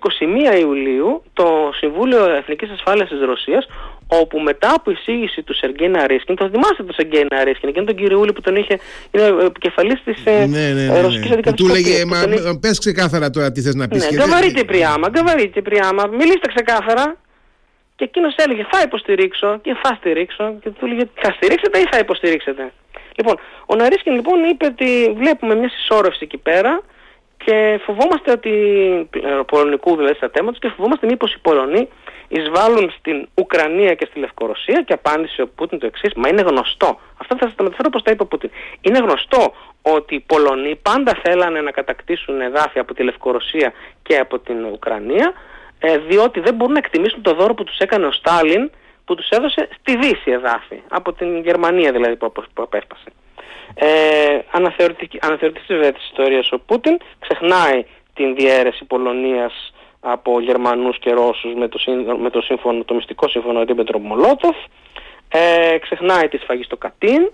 B: 21 Ιουλίου το Συμβούλιο Εθνικής Ασφάλειας της Ρωσίας όπου μετά από εισήγηση του Σεργέη Ναρίσκιν, θα θυμάστε τον Σεργέη Ναρίσκιν, εκείνον τον κυριούλη που τον είχε, είναι επικεφαλής της ε, ναι, ναι, ναι, Ρωσικής
A: ναι. Του λέγε, μα τον... πες ξεκάθαρα τώρα τι θες να πεις.
B: Ναι, γκαβαρίτε πριάμα, γκαβαρίτε πριάμα, μιλήστε ξεκάθαρα. Και εκείνος έλεγε θα υποστηρίξω και θα στηρίξω και του έλεγε θα στηρίξετε ή θα υποστηρίξετε. Λοιπόν, ο Ναρίσκιν λοιπόν είπε ότι βλέπουμε μια συσσόρευση εκεί πέρα και φοβόμαστε ότι, ε, πολωνικού δηλαδή στα θέματα και φοβόμαστε μήπως οι Πολωνοί εισβάλλουν στην Ουκρανία και στη Λευκορωσία και απάντησε ο Πούτιν το εξής. Μα είναι γνωστό. Αυτό θα σας τα μεταφέρω όπω τα είπε ο Πούτιν. Είναι γνωστό ότι οι Πολωνοί πάντα θέλανε να κατακτήσουν εδάφια από τη Λευκορωσία και από την Ουκρανία, ε, διότι δεν μπορούν να εκτιμήσουν το δώρο που τους έκανε ο Στάλιν που τους έδωσε στη Δύση εδάφη, από την Γερμανία δηλαδή που απέσπασε. Ε, αναθεωρητής βέβαια της ιστορίας ο Πούτιν ξεχνάει την διαίρεση Πολωνίας από Γερμανούς και Ρώσους με το, με το, σύμφωνο, το μυστικό σύμφωνο Ρίμπεντροπ Μολότοφ ε, ξεχνάει τη σφαγή στο Κατίν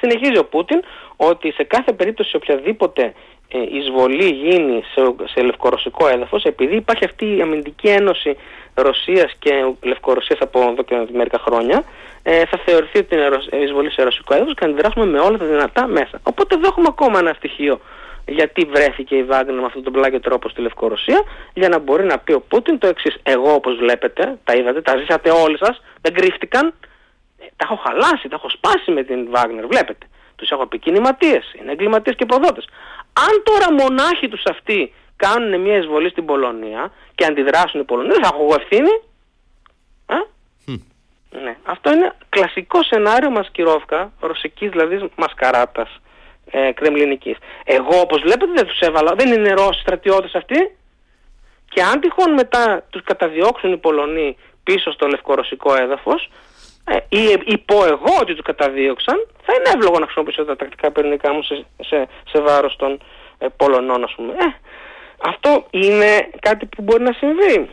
B: συνεχίζει ο Πούτιν ότι σε κάθε περίπτωση οποιαδήποτε ε, εισβολή γίνει σε, σε λευκορωσικό έδαφος επειδή υπάρχει αυτή η αμυντική ένωση Ρωσίας και Λευκορωσίας από εδώ και μερικά χρόνια ε, θα θεωρηθεί ότι είναι εισβολή σε ρωσικό έδαφος και να αντιδράσουμε με όλα τα δυνατά μέσα. Οπότε δεν έχουμε ακόμα ένα στοιχείο γιατί βρέθηκε η Βάγκνερ με αυτόν τον πλάγιο τρόπο στη Λευκορωσία για να μπορεί να πει ο Πούτιν το εξής. Εγώ όπως βλέπετε, τα είδατε, τα ζήσατε όλοι σας, δεν κρύφτηκαν, ε, τα έχω χαλάσει, τα έχω σπάσει με την Βάγνερ, βλέπετε. Τους έχω πει κινηματίες, είναι εγκληματίες και προδότες. Αν τώρα μονάχοι τους αυτοί κάνουν μια εισβολή στην Πολωνία και αντιδράσουν οι Πολωνοί, δεν θα έχω ευθύνη. Ναι. Αυτό είναι κλασικό σενάριο μασκυρόφκα, ρωσικής δηλαδή μασκαράτας ε, κρεμλινικής. Εγώ όπως βλέπετε δεν τους έβαλα, δεν είναι Ρώσοι στρατιώτες αυτοί και αν τυχόν μετά τους καταδιώξουν οι Πολωνοί πίσω στο λευκορωσικό έδαφος ε, ή, ή πω εγώ ότι τους καταδίωξαν θα είναι εύλογο να χρησιμοποιήσω τα τακτικά πυρηνικά μου σε, σε, σε βάρος των ε, Πολωνών ας πούμε. Ε, αυτό είναι κάτι που μπορεί να συμβεί.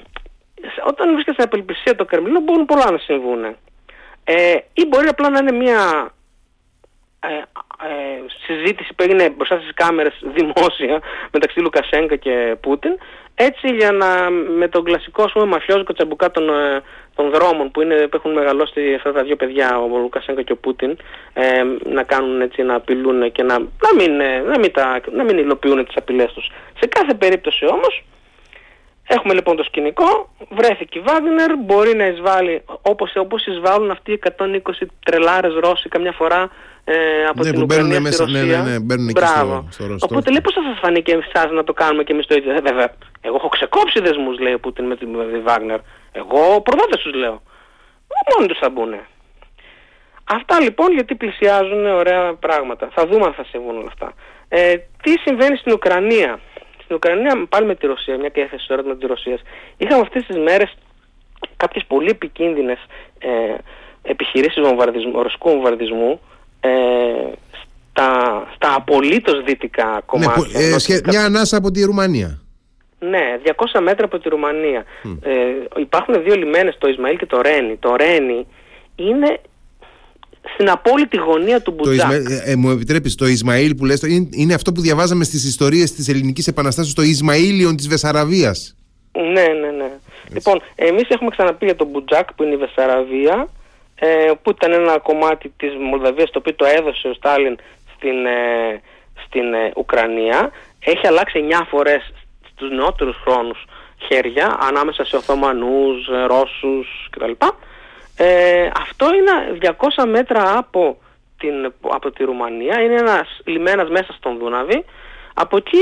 B: Όταν βρίσκεται στην απελπισία το Κρεμλίνο μπορούν πολλά να συμβούν. Ε, ή μπορεί απλά να είναι μια ε, ε, συζήτηση που έγινε μπροστά στις κάμερες δημόσια μεταξύ Λουκασέγκα και Πούτιν έτσι για να με τον κλασικό ας πούμε μαφιόζικο τσαμπουκά των, ε, των δρόμων που, είναι, που έχουν μεγαλώσει αυτά τα δύο παιδιά ο Λουκασέγκα και ο Πούτιν ε, να κάνουν έτσι να απειλούν και να, να, μην, ε, να, μην, τα, να μην υλοποιούν τις απειλές τους. Σε κάθε περίπτωση όμως Έχουμε λοιπόν το σκηνικό, βρέθηκε η Βάγνερ, μπορεί να εισβάλλει όπως, όπως εισβάλλουν αυτοί οι 120 τρελάρες Ρώσοι καμιά φορά ε, από ναι, την Ουκρανία στη Ρωσία. Ναι, ναι, ναι, μπαίνουν εκεί στο, στο Ρωστό. Οπότε λέει πώς θα σας φανεί και εσάς να το κάνουμε και εμείς το ίδιο. Ε, βέβαια, εγώ έχω ξεκόψει δεσμούς λέει ο Πούτιν με τη, Βάγνερ. Εγώ προδότες τους λέω. Μόνοι τους θα μπουν. Αυτά λοιπόν γιατί πλησιάζουν ωραία πράγματα. Θα δούμε αν θα συμβούν όλα αυτά. Ε, τι συμβαίνει στην Ουκρανία; Στην Ουκρανία πάλι με τη Ρωσία, μια και έθεσε τώρα με της Ρωσίας. Είχαμε αυτές τις μέρες κάποιες πολύ επικίνδυνες ε, επιχειρήσεις βομβαρδισμού, ρωσικού βομβαρδισμού ε, στα, στα απολύτως δυτικά ναι, κομμάτια. Ναι,
A: ε, μια ανάσα από τη Ρουμανία.
B: Ναι, 200 μέτρα από τη Ρουμανία. Ε, υπάρχουν δύο λιμένες, το Ισμαήλ και το Ρένι. Το Ρένι είναι στην απόλυτη γωνία του Μπουτζάκ. Το
A: ε, ε, μου επιτρέπεις, το Ισμαήλ που λες, είναι, είναι αυτό που διαβάζαμε στις ιστορίες της Ελληνικής Επαναστάσεως, το Ισμαήλιον της Βεσαραβίας.
B: Ναι, ναι, ναι. Λοιπόν, εμείς έχουμε ξαναπεί για τον Μπουτζάκ που είναι η Βεσαραβία, ε, που ήταν ένα κομμάτι της Μολδαβίας το οποίο το έδωσε ο Στάλιν στην, ε, στην ε, Ουκρανία. Έχει αλλάξει 9 φορές στους νεότερους χρόνους χέρια ανάμεσα σε Οθωμανούς, Ρώσους κτλ. Ε, αυτό είναι 200 μέτρα από την, από τη Ρουμανία, είναι ένας λιμένας μέσα στον Δούναβη. Από εκεί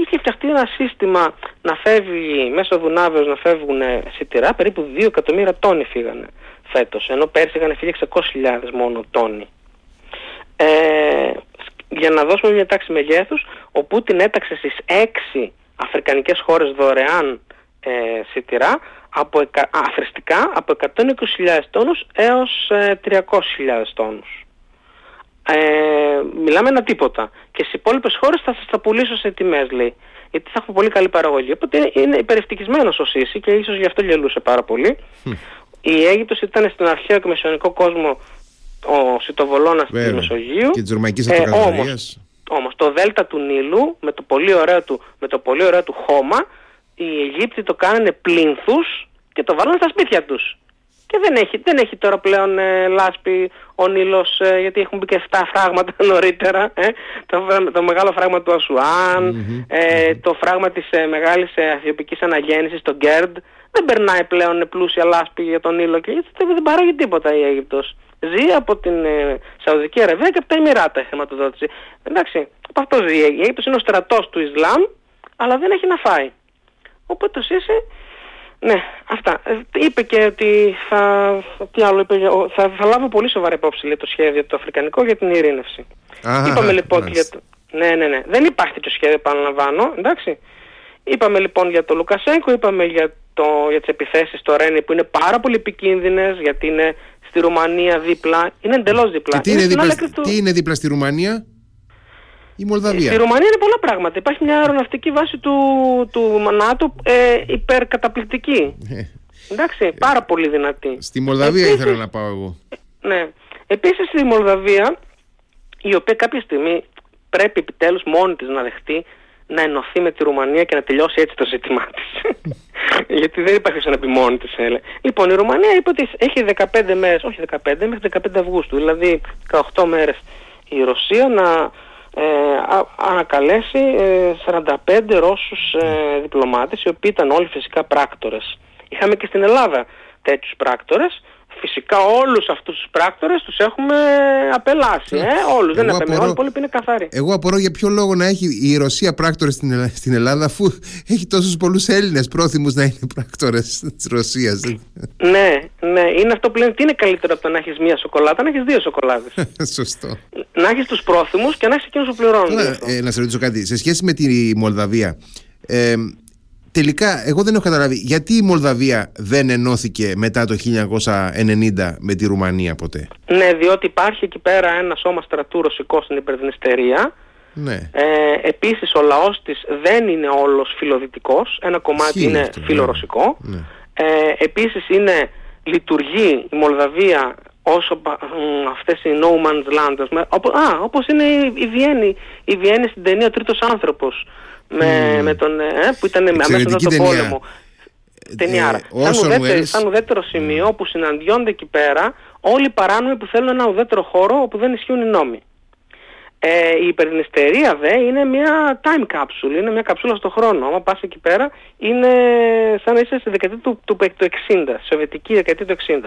B: είχε φτιαχτεί ένα σύστημα να φεύγει μέσω Δουνάβεως να φεύγουν σιτηρά, περίπου 2 εκατομμύρια τόνοι φύγανε φέτος, ενώ πέρσι είχαν φύγει 600.000 μόνο τόνοι. Ε, για να δώσουμε μια τάξη μεγέθους, ο Πούτιν έταξε στις 6 αφρικανικές χώρες δωρεάν ε, σιτηρά από, αθρηστικά από 120.000 τόνους έως 300.000 ε, τόνους. Ε, μιλάμε ένα τίποτα. Και στις υπόλοιπες χώρες θα σας τα πουλήσω σε τιμές λέει. Γιατί θα έχουμε πολύ καλή παραγωγή. Οπότε είναι υπερευτυχισμένος ο Σίση και ίσως γι' αυτό γελούσε πάρα πολύ. Η Αίγυπτος ήταν στην αρχαίο και μεσαιωνικό κόσμο ο Σιτοβολώνας της Μεσογείου.
A: Και της Ρωμαϊκής ε, όμως,
B: όμως το δέλτα του Νείλου με το πολύ ωραίο του, με το πολύ ωραίο του χώμα οι Αιγύπτιοι το κάνανε πλήνθους και το βάλανε στα σπίτια τους. Και δεν έχει, δεν έχει τώρα πλέον ε, λάσπη ο Νείλος ε, γιατί έχουν μπει και 7 φράγματα νωρίτερα. Ε, το, το μεγάλο φράγμα του ασουαν ε, το φράγμα της ε, μεγάλης ε, Αθιοπικής Αναγέννησης, το Γκέρντ. Δεν περνάει πλέον πλούσια λάσπη για τον Νείλο και δεν, δεν παράγει τίποτα η Αίγυπτος. Ζει από την ε, Σαουδική Αραβία και από τα Εμμυράτα η χρηματοδότηση. Εντάξει, από αυτό ζει. Η Αίγυπτος είναι ο στρατός του Ισλάμ, αλλά δεν έχει να φάει. Οπότε το Σίση, ναι, αυτά. Ε, είπε και ότι θα, τι άλλο είπε, θα, θα λάβω πολύ σοβαρή υπόψη λέει, το σχέδιο το αφρικανικό για την ειρήνευση.
A: Α,
B: Είπαμε λοιπόν για το... Ναι, ναι, ναι. Δεν υπάρχει το σχέδιο, επαναλαμβάνω, εντάξει. Είπαμε λοιπόν για το Λουκασέγκο, είπαμε για, το, για τις επιθέσεις στο Ρένι που είναι πάρα πολύ επικίνδυνες γιατί είναι στη Ρουμανία δίπλα, είναι εντελώς δίπλα.
A: τι είναι, δίπλα, τι είναι δίπλα στη Ρουμανία; η Μολδαβία.
B: Στη Ρουμανία είναι πολλά πράγματα. Υπάρχει μια αεροναυτική βάση του, του ΝΑΤΟ ε, υπερκαταπληκτική. Ε. Εντάξει, πάρα πολύ δυνατή.
A: Στη Μολδαβία Επίσης, ήθελα να πάω εγώ.
B: Ναι. Επίσης στη Μολδαβία, η οποία κάποια στιγμή πρέπει επιτέλους μόνη της να δεχτεί να ενωθεί με τη Ρουμανία και να τελειώσει έτσι το ζήτημά της. Γιατί δεν υπάρχει να πει μόνη της, έλεγε. Λοιπόν, η Ρουμανία είπε ότι έχει 15 μέρες, όχι 15, μέχρι 15 Αυγούστου, δηλαδή 18 μέρες η Ρωσία να ε, ανακαλέσει 45 ε, Ρώσους ε, διπλωμάτες οι οποίοι ήταν όλοι φυσικά πράκτορες. Είχαμε και στην Ελλάδα τέτοιους πράκτορες Φυσικά όλους αυτούς τους πράκτορες τους έχουμε απελάσει. Ε, όλους, δεν είναι όλοι οι υπόλοιποι είναι καθαροί.
A: Εγώ απορώ για ποιο λόγο να έχει η Ρωσία πράκτορες στην, στην Ελλάδα αφού έχει τόσους πολλούς Έλληνες πρόθυμους να είναι πράκτορες της Ρωσίας.
B: ναι, ναι, είναι αυτό που λένε τι είναι καλύτερο από το να έχεις μία σοκολάτα, να έχεις δύο σοκολάτες.
A: Σωστό.
B: Να έχεις τους πρόθυμους και να έχεις εκείνους που πληρώνουν.
A: Ε, να σε ρωτήσω κάτι, σε σχέση με τη Μολδαβία, ε, τελικά εγώ δεν έχω καταλάβει γιατί η Μολδαβία δεν ενώθηκε μετά το 1990 με τη Ρουμανία ποτέ.
B: Ναι, διότι υπάρχει εκεί πέρα ένα σώμα στρατού ρωσικό στην υπερδνηστερία.
A: Ναι.
B: Ε, επίσης ο λαός της δεν είναι όλος φιλοδυτικός, ένα κομμάτι είναι αυτό, ναι. φιλορωσικό. Ναι. Ε, επίσης είναι, λειτουργεί η Μολδαβία όσο αυτές οι no man's land, όπως, α, όπως είναι η Βιέννη, η Βιέννη στην ταινία «Τρίτος άνθρωπος», με, με τον, ε, που ήταν αμέσως μετά τον πόλεμο. Ταινιάρα. Ε, σαν, ουδέτερο, σαν ουδέτερο σημείο που συναντιόνται εκεί πέρα όλοι οι παράνομοι που θέλουν ένα ουδέτερο χώρο όπου δεν ισχύουν οι νόμοι. Ε, η υπερδυνιστερία δε είναι μια time capsule, είναι μια καψούλα στο χρόνο. Άμα πας εκεί πέρα είναι σαν να είσαι στη δεκαετία του, του, του 60, σοβιετική δεκαετία του 60.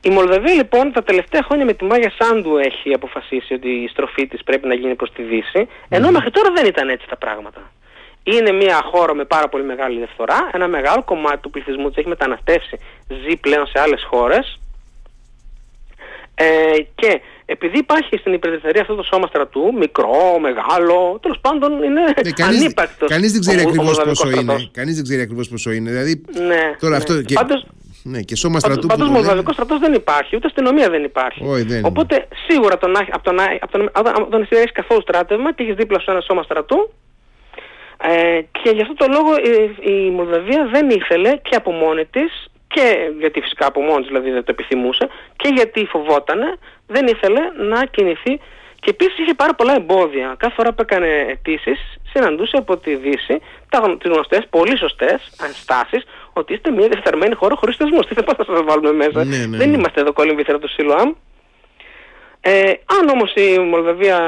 B: Η Μολδαβία λοιπόν τα τελευταία χρόνια με τη Μάγια Σάντου έχει αποφασίσει ότι η στροφή της πρέπει να γίνει προς τη Δύση, ενώ μέχρι τώρα δεν ήταν έτσι τα πράγματα. Είναι μια χώρα με πάρα πολύ μεγάλη διαφθορά, ένα μεγάλο κομμάτι του πληθυσμού της έχει μεταναστεύσει, ζει πλέον σε άλλες χώρες ε, και επειδή υπάρχει στην υπερδεθερία αυτό το σώμα στρατού, μικρό, μεγάλο, τέλος πάντων είναι ναι, κανείς, ανύπαρκτος.
A: Κανείς δεν ξέρει ακριβώς πόσο είναι. Κανείς δεν ξέρει ακριβώς πόσο είναι. Δηλαδή,
B: ναι,
A: τώρα
B: ναι.
A: αυτό. Και...
B: Πάντως,
A: ναι, και σώμα στρατού.
B: Πάντως, Μολδαβικό στρατός δεν υπάρχει, ούτε αστυνομία δεν υπάρχει.
A: Όχι, δεν
B: Οπότε, σίγουρα τον, από τον, από τον, από τον έχει καθόλου στράτευμα και έχεις δίπλα σου ένα σώμα στρατού. Ε, και γι' αυτό το λόγο η, η Μολδαβία δεν ήθελε και από μόνη της και γιατί φυσικά από μόνη δηλαδή δεν το επιθυμούσε και γιατί φοβότανε, δεν ήθελε να κινηθεί και επίσης είχε πάρα πολλά εμπόδια. Κάθε φορά που έκανε αιτήσεις, συναντούσε από τη Δύση τις γνωστές, πολύ σωστές ανστάσει ότι είστε μια διεφθαρμένη χώρα χωρίς θεσμούς. Τι θα να σας βάλουμε μέσα;
A: Ναι, ναι,
B: δεν
A: ναι.
B: είμαστε εδώ κόλλην του Σιλουάμ. Ε, αν όμως η Μολδαβία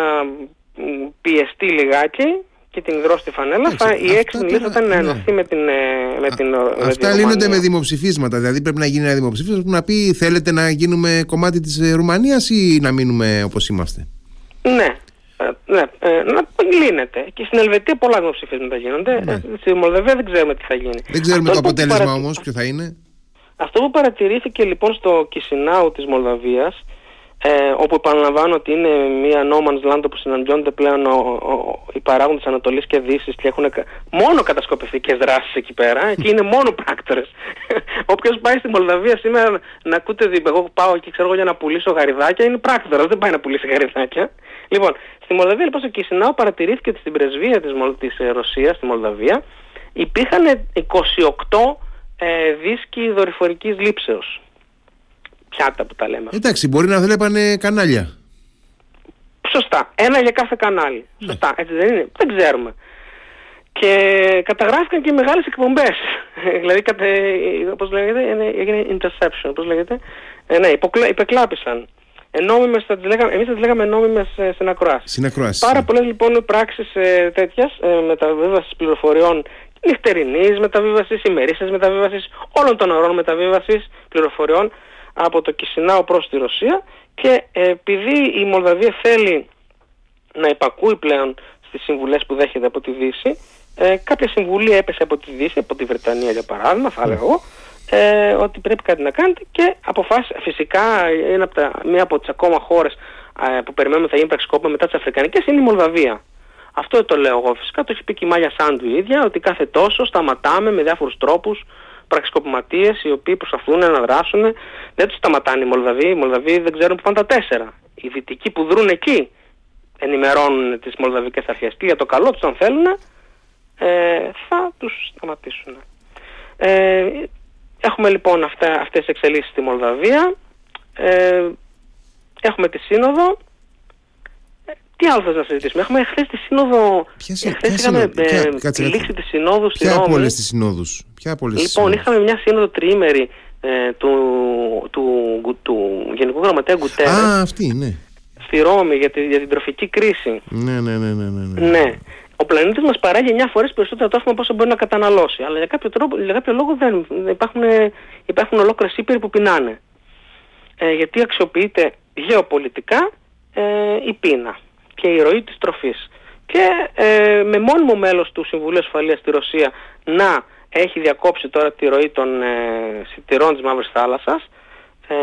B: πιεστεί λιγάκι και την υδρώστη φανέλα, θα, η έξυπνη λύση θα ήταν να
A: ναι.
B: ενωθεί με την. ε, Με την με
A: Αυτά
B: την
A: λύνονται
B: Ρουμανία.
A: με δημοψηφίσματα. Δηλαδή πρέπει να γίνει ένα δημοψήφισμα που να πει θέλετε να γίνουμε κομμάτι της Ρουμανίας ή να μείνουμε όπως είμαστε;
B: Ναι. Ε, ναι, ε, να λύνεται. Και στην Ελβετία πολλά δημοψηφίσματα γίνονται.
A: Ναι.
B: Ε, στη Μολδαβία δεν ξέρουμε τι θα γίνει.
A: Δεν ξέρουμε
B: Αυτό
A: το
B: λοιπόν που
A: αποτέλεσμα
B: παρατη-
A: όμως ποιο θα είναι.
B: Αυτό που παρατηρήθηκε λοιπόν στο Κισινάου της Μολδαβίας ε, όπου επαναλαμβάνω ότι είναι μια no man's land όπου συναντιόνται πλέον ο, ο, οι παράγοντες Ανατολής και Δύσης και έχουν κα- μόνο κατασκοπευτικές δράσεις εκεί πέρα και είναι μόνο πράκτορες. Όποιος πάει στη Μολδαβία σήμερα να ακούτε δι- εγώ πάω εκεί ξέρω εγώ για να πουλήσω γαριδάκια είναι πράκτορας, δεν πάει να πουλήσει γαριδάκια. Λοιπόν, στη Μολδαβία λοιπόν στο Κισινάου παρατηρήθηκε ότι στην πρεσβεία της, Μολ- της ε, Ρωσίας στη Μολδαβία υπήρχαν 28 ε, δίσκοι δορυφορικής λήψεως. Πιάτα που τα λέμε.
A: Εντάξει, μπορεί να βλέπανε κανάλια.
B: Σωστά. Ένα για κάθε κανάλι. Σωστά. Έτσι δεν είναι. Δεν ξέρουμε. Και καταγράφηκαν και μεγάλες εκπομπές. δηλαδή, κατε, όπως λέγεται, είναι- έγινε interception, πώς λέγεται. Ε, ναι, υποκλα, υπεκλάπησαν. Ε, νόμιμες, θα τις λέγαμε, εμείς θα τις λέγαμε νόμιμες ε, συνακροάσεις.
A: Συνακροάσεις.
B: Πάρα
A: ναι.
B: πολλές λοιπόν πράξεις ε, τέτοιας ε, μεταβίβασης πληροφοριών νυχτερινής μεταβίβασης, ημερήσιας μεταβίβασης, όλων των ωρών μεταβίβασης πληροφοριών από το Κισινάο προς τη Ρωσία και ε, επειδή η Μολδαβία θέλει να υπακούει πλέον στις συμβουλές που δέχεται από τη Δύση, ε, κάποια συμβουλή έπεσε από τη Δύση, από τη Βρετανία για παράδειγμα, θα έλεγα εγώ, ε, ότι πρέπει κάτι να κάνετε και αποφάσισε, φυσικά είναι από τα, μία από τις ακόμα χώρες ε, που περιμένουμε θα γίνει πραξικόπημα μετά τις Αφρικανικές είναι η Μολδαβία. Αυτό το λέω εγώ φυσικά, το έχει πει και η Μάγια Σάντου η ίδια, ότι κάθε τόσο σταματάμε με διάφορους τρόπους πραξικοπηματίες οι οποίοι προσπαθούν να δράσουν. Δεν τους σταματάνε οι Μολδαβοί, οι Μολδαβοί δεν ξέρουν που πάνε τα τέσσερα. Οι δυτικοί που δρούν εκεί ενημερώνουν τις Μολδαβικές αρχές και για το καλό τους αν θέλουν ε, θα τους σταματήσουν. Ε, έχουμε λοιπόν αυτά, αυτές τις εξελίξεις στη Μολδαβία. Ε, έχουμε τη σύνοδο. Ε, Τι άλλο θες να συζητήσουμε; Έχουμε χθες τη σύνοδο.
A: Ποια συ-
B: εχθές
A: ποια
B: είχαμε
A: σύνοδο-
B: ε,
A: ποια- κάτσε,
B: τη
A: κάτσε.
B: λήξη της συνόδου στη
A: Ποια από
B: Ρώμη.
A: όλες τις συνόδους; Ποια από όλες τις
B: Λοιπόν,
A: συνόδους;
B: είχαμε μια σύνοδο τριήμερη ε, του, του, του, του Γενικού Γραμματέα Γκουτέρες
A: Α, αυτή, ναι.
B: στη Ρώμη για, τη, για την τροφική κρίση.
A: Ναι, ναι, ναι, ναι, ναι. ναι.
B: Ναι. Ο πλανήτης μας παράγει 9 φορές περισσότερα τρόφιμα από όσο μπορεί να καταναλώσει. Αλλά για κάποιο, τρόπο, για κάποιο λόγο δεν δεν υπάρχουν, υπάρχουν ολόκληρες ύπηροι που πεινάνε. Ε, γιατί αξιοποιείται γεωπολιτικά ε, η πείνα και η ροή της τροφής. Και ε, με μόνιμο μέλος του Συμβουλίου Ασφαλείας στη Ρωσία να έχει διακόψει τώρα τη ροή των ε, σιτηρών της Μαύρης Θάλασσας ε,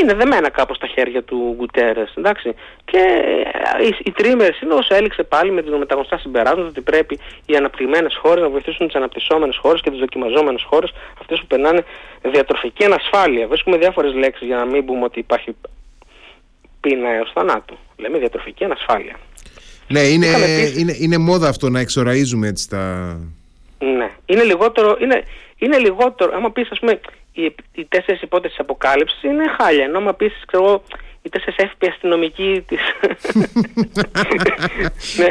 B: είναι δεμένα κάπως τα χέρια του Γκουτέρες, εντάξει. Και ε, η, η τριήμερη σύνοδος έληξε πάλι με, με τα γνωστά συμπεράσματα ότι πρέπει οι αναπτυγμένες χώρες να βοηθήσουν τις αναπτυσσόμενες χώρες και τις δοκιμαζόμενες χώρες, αυτές που περνάνε διατροφική ανασφάλεια. Βρίσκουμε διάφορες λέξεις για να μην πούμε ότι υπάρχει πείνα έως θανάτου. Λέμε διατροφική ανασφάλεια.
A: Ναι, είναι,
B: Είχαμε επίσης-
A: είναι, είναι μόδα αυτό να εξοραίζουμε έτσι τα...
B: Ναι. Είναι λιγότερο, είναι, είναι λιγότερο, άμα πεις ας πούμε οι, οι τέσσερις υπόθεσεις αποκάλυψης είναι χάλια, ενώ άμα πεις ξέρω εγώ οι τέσσερις εύποι αστυνομικοί της, ναι,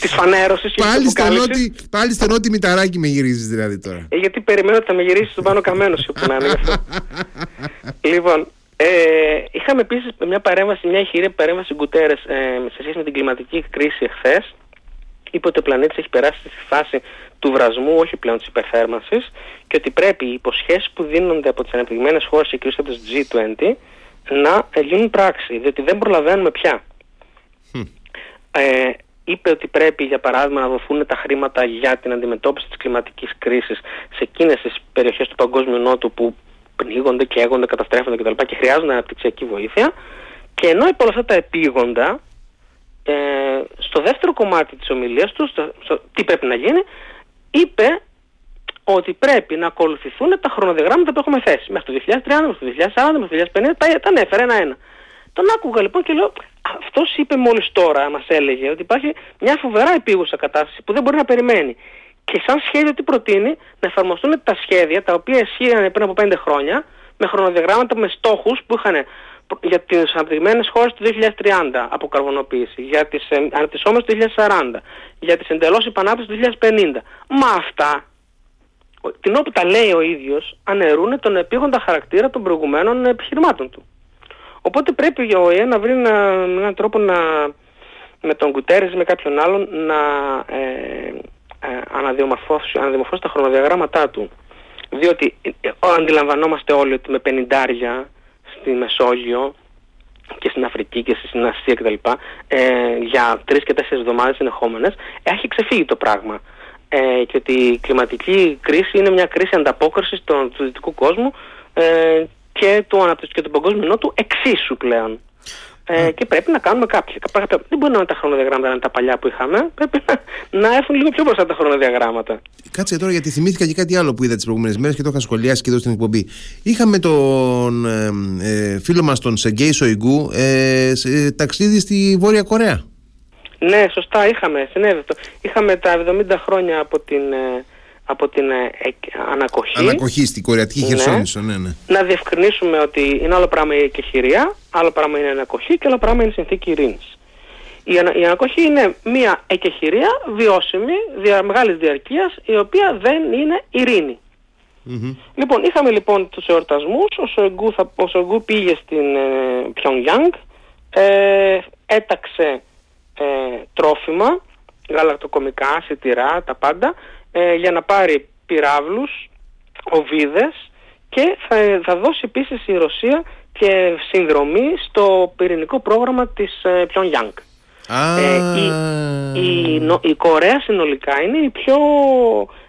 B: της φανέρωσης και της
A: Πάλι στο,
B: αποκάλυψης.
A: νότι, πάλι στο νότι μηταράκι με γυρίζεις δηλαδή τώρα.
B: Ε, γιατί περιμένω ότι θα με γυρίσει στον πάνω καμένο σου που να είναι γι' αυτό. λοιπόν, ε, είχαμε επίσης μια παρέμβαση, μια ηχηρή παρέμβαση Γκουτέρες ε, σε σχέση με την κλιματική κρίση εχθές. Είπε ότι ο πλανήτης έχει περάσει στη φάση του βρασμού, όχι πλέον της υπερθέρμανσης και ότι πρέπει οι υποσχέσεις που δίνονται από τις ανεπτυγμένες χώρες και κυρίως από τις G20 να ε, γίνουν πράξη, διότι δεν προλαβαίνουμε πια. Ε, είπε ότι πρέπει για παράδειγμα να δοθούν τα χρήματα για την αντιμετώπιση της κλιματικής κρίσης σε εκείνες τις περιοχές του παγκόσμιου νότου που πνίγονται, καίγονται, καταστρέφονται κτλ. και χρειάζονται αναπτυξιακή βοήθεια και ενώ υπό όλα αυτά τα επίγοντα ε, στο δεύτερο κομμάτι της ομιλίας του, στο, στο τι πρέπει να γίνει, είπε ότι πρέπει να ακολουθηθούν τα χρονοδιαγράμματα που έχουμε θέσει. Μέχρι το 2030, μέχρι το 2040, μέχρι το 2050, τα, τα ανέφερε ένα-ένα. Τον άκουγα λοιπόν και λέω, αυτός είπε μόλις τώρα, μας έλεγε, ότι υπάρχει μια φοβερά επίγουσα κατάσταση που δεν μπορεί να περιμένει. Και σαν σχέδιο τι προτείνει, να εφαρμοστούν τα σχέδια τα οποία ισχύαν πριν από 5 χρόνια, με χρονοδιαγράμματα, με στόχους που είχαν για τις αναπτυγμένες χώρες του 2030 από καρβονοποίηση, για τις ε, αναπτυσσόμενες του 2040, για τις εντελώς υπανάπτυξης του 2050. Μα αυτά, ο- την όπου τα λέει ο ίδιος, αναιρούν τον επίγοντα χαρακτήρα των προηγουμένων επιχειρημάτων του. Οπότε πρέπει για ο ΟΗΕ να βρει ένα- έναν τρόπο να, με τον Κουτέρες ή με κάποιον άλλον να ε, ε, αναδιομορφώσει, αναδιομορφώσει τα χρονοδιαγράμματά του. Διότι ε, αντιλαμβανόμαστε όλοι ότι με πενιντάρια στη Μεσόγειο και στην Αφρική και στην Ασία κτλ. Ε, για τρεις και τέσσερις εβδομάδες συνεχόμενε, έχει ξεφύγει το πράγμα. Ε, και ότι η κλιματική κρίση είναι μια κρίση ανταπόκρισης του δυτικού κόσμου ε, και του αναπτυξιακού και του παγκόσμιου νότου εξίσου πλέον. Ε, και πρέπει να κάνουμε κάποια. Δεν μπορεί να είναι τα χρονοδιαγράμματα να είναι τα παλιά που είχαμε. Πρέπει να, να έρθουν λίγο πιο μπροστά τα χρονοδιαγράμματα.
A: Κάτσε τώρα γιατί θυμήθηκα και κάτι άλλο που είδα τις προηγούμενες μέρες και το είχα σχολιάσει και εδώ στην εκπομπή. Είχαμε τον ε, ε, φίλο μας τον Σεγκέη Σοϊγκού ε, σε ταξίδι στη Βόρεια Κορέα.
B: Ναι, σωστά, είχαμε. Συνέβη Είχαμε τα 70 χρόνια από την ε, από την ε, ανακοχή.
A: Ανακοχή στην Κορεατική ναι. Χερσόνησο, ναι, ναι.
B: Να διευκρινίσουμε ότι είναι άλλο πράγμα η εκεχηρία, άλλο πράγμα είναι η ανακοχή και άλλο πράγμα είναι η συνθήκη ειρήνης. Η, ανα, η ανακοχή είναι μια εκεχηρία βιώσιμη, δια, μεγάλης διαρκείας, η οποία δεν είναι ειρήνη. Mm-hmm. Λοιπόν, είχαμε λοιπόν τους εορτασμούς, ο Σογκού, ο Σογκού πήγε στην ε, ε, έταξε ε, τρόφιμα, γαλακτοκομικά, σιτηρά, τα πάντα, ε, για να πάρει πυράβλους, οβίδες και θα, θα δώσει επίσης η Ρωσία και συνδρομή στο πυρηνικό πρόγραμμα της ε, Pyongyang.
A: Ε,
B: η, η, η, Κορέα συνολικά είναι η πιο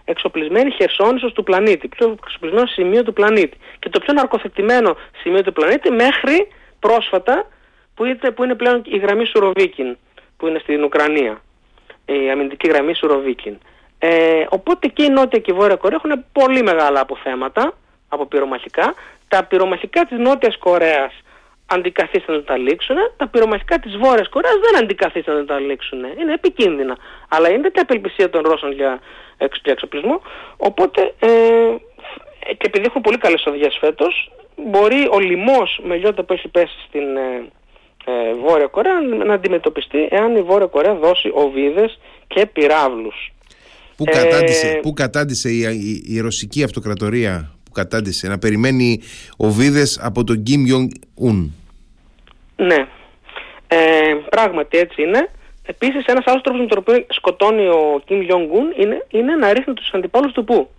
B: εξοπλισμένη χερσόνησος του πλανήτη, πιο εξοπλισμένο σημείο του πλανήτη και το πιο ναρκοθετημένο σημείο του πλανήτη μέχρι πρόσφατα που είναι, που είναι πλέον η γραμμή Σουροβίκιν που είναι στην Ουκρανία, η αμυντική γραμμή Σουροβίκιν. Ε, οπότε και η Νότια και η Βόρεια Κορέα έχουν πολύ μεγάλα αποθέματα από πυρομαχικά. Τα πυρομαχικά της Νότιας Κορέας αντικαθίστανται να τα λήξουν, τα πυρομαχικά της Βόρειας Κορέας δεν αντικαθίστανται να τα λήξουν. Είναι επικίνδυνα. Αλλά είναι τέτοια απελπισία των Ρώσων για, εξοπλισμό. Οπότε, ε, και επειδή έχουν πολύ καλές οδηγίες φέτος, μπορεί ο λοιμός με λιώτα που έχει πέσει στην ε, ε, Βόρεια Κορέα να αντιμετωπιστεί εάν η Βόρεια Κορέα δώσει οβίδες και πυράβλους.
A: Πού κατάντησε, ε... πού κατάντησε η, η, η, ρωσική αυτοκρατορία που κατάντησε να περιμένει οβίδες από τον Κιμ Ιονγκ Ουν.
B: Ναι, ε, πράγματι έτσι είναι. Επίσης ένας άλλος τρόπος με τον οποίο σκοτώνει ο Κιμ Ιονγκ Ουν είναι, είναι να ρίχνει τους αντιπάλους του πού.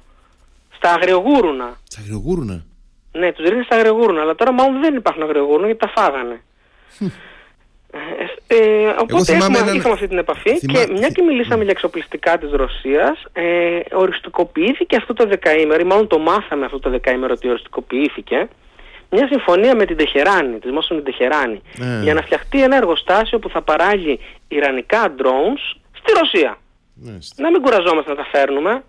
B: Στα αγριογούρουνα.
A: Στα αγριογούρουνα.
B: Ναι, τους ρίχνει στα αγριογούρουνα, αλλά τώρα μάλλον δεν υπάρχουν αγριογούρουνα γιατί τα φάγανε. Ε, οπότε έχουμε, έναν... είχαμε αυτή την επαφή και μια και μιλήσαμε για εξοπλιστικά της Ρωσίας ε, οριστικοποιήθηκε αυτό το δεκαήμερο ή μάλλον το μάθαμε αυτό το δεκαήμερο ότι οριστικοποιήθηκε μια συμφωνία με την Τεχεράνη, της Μόσον την Τεχεράνη ε. για να φτιαχτεί ένα εργοστάσιο που θα παράγει ιρανικά drones στη Ρωσία. Να μην κουραζόμαστε να τα φέρνουμε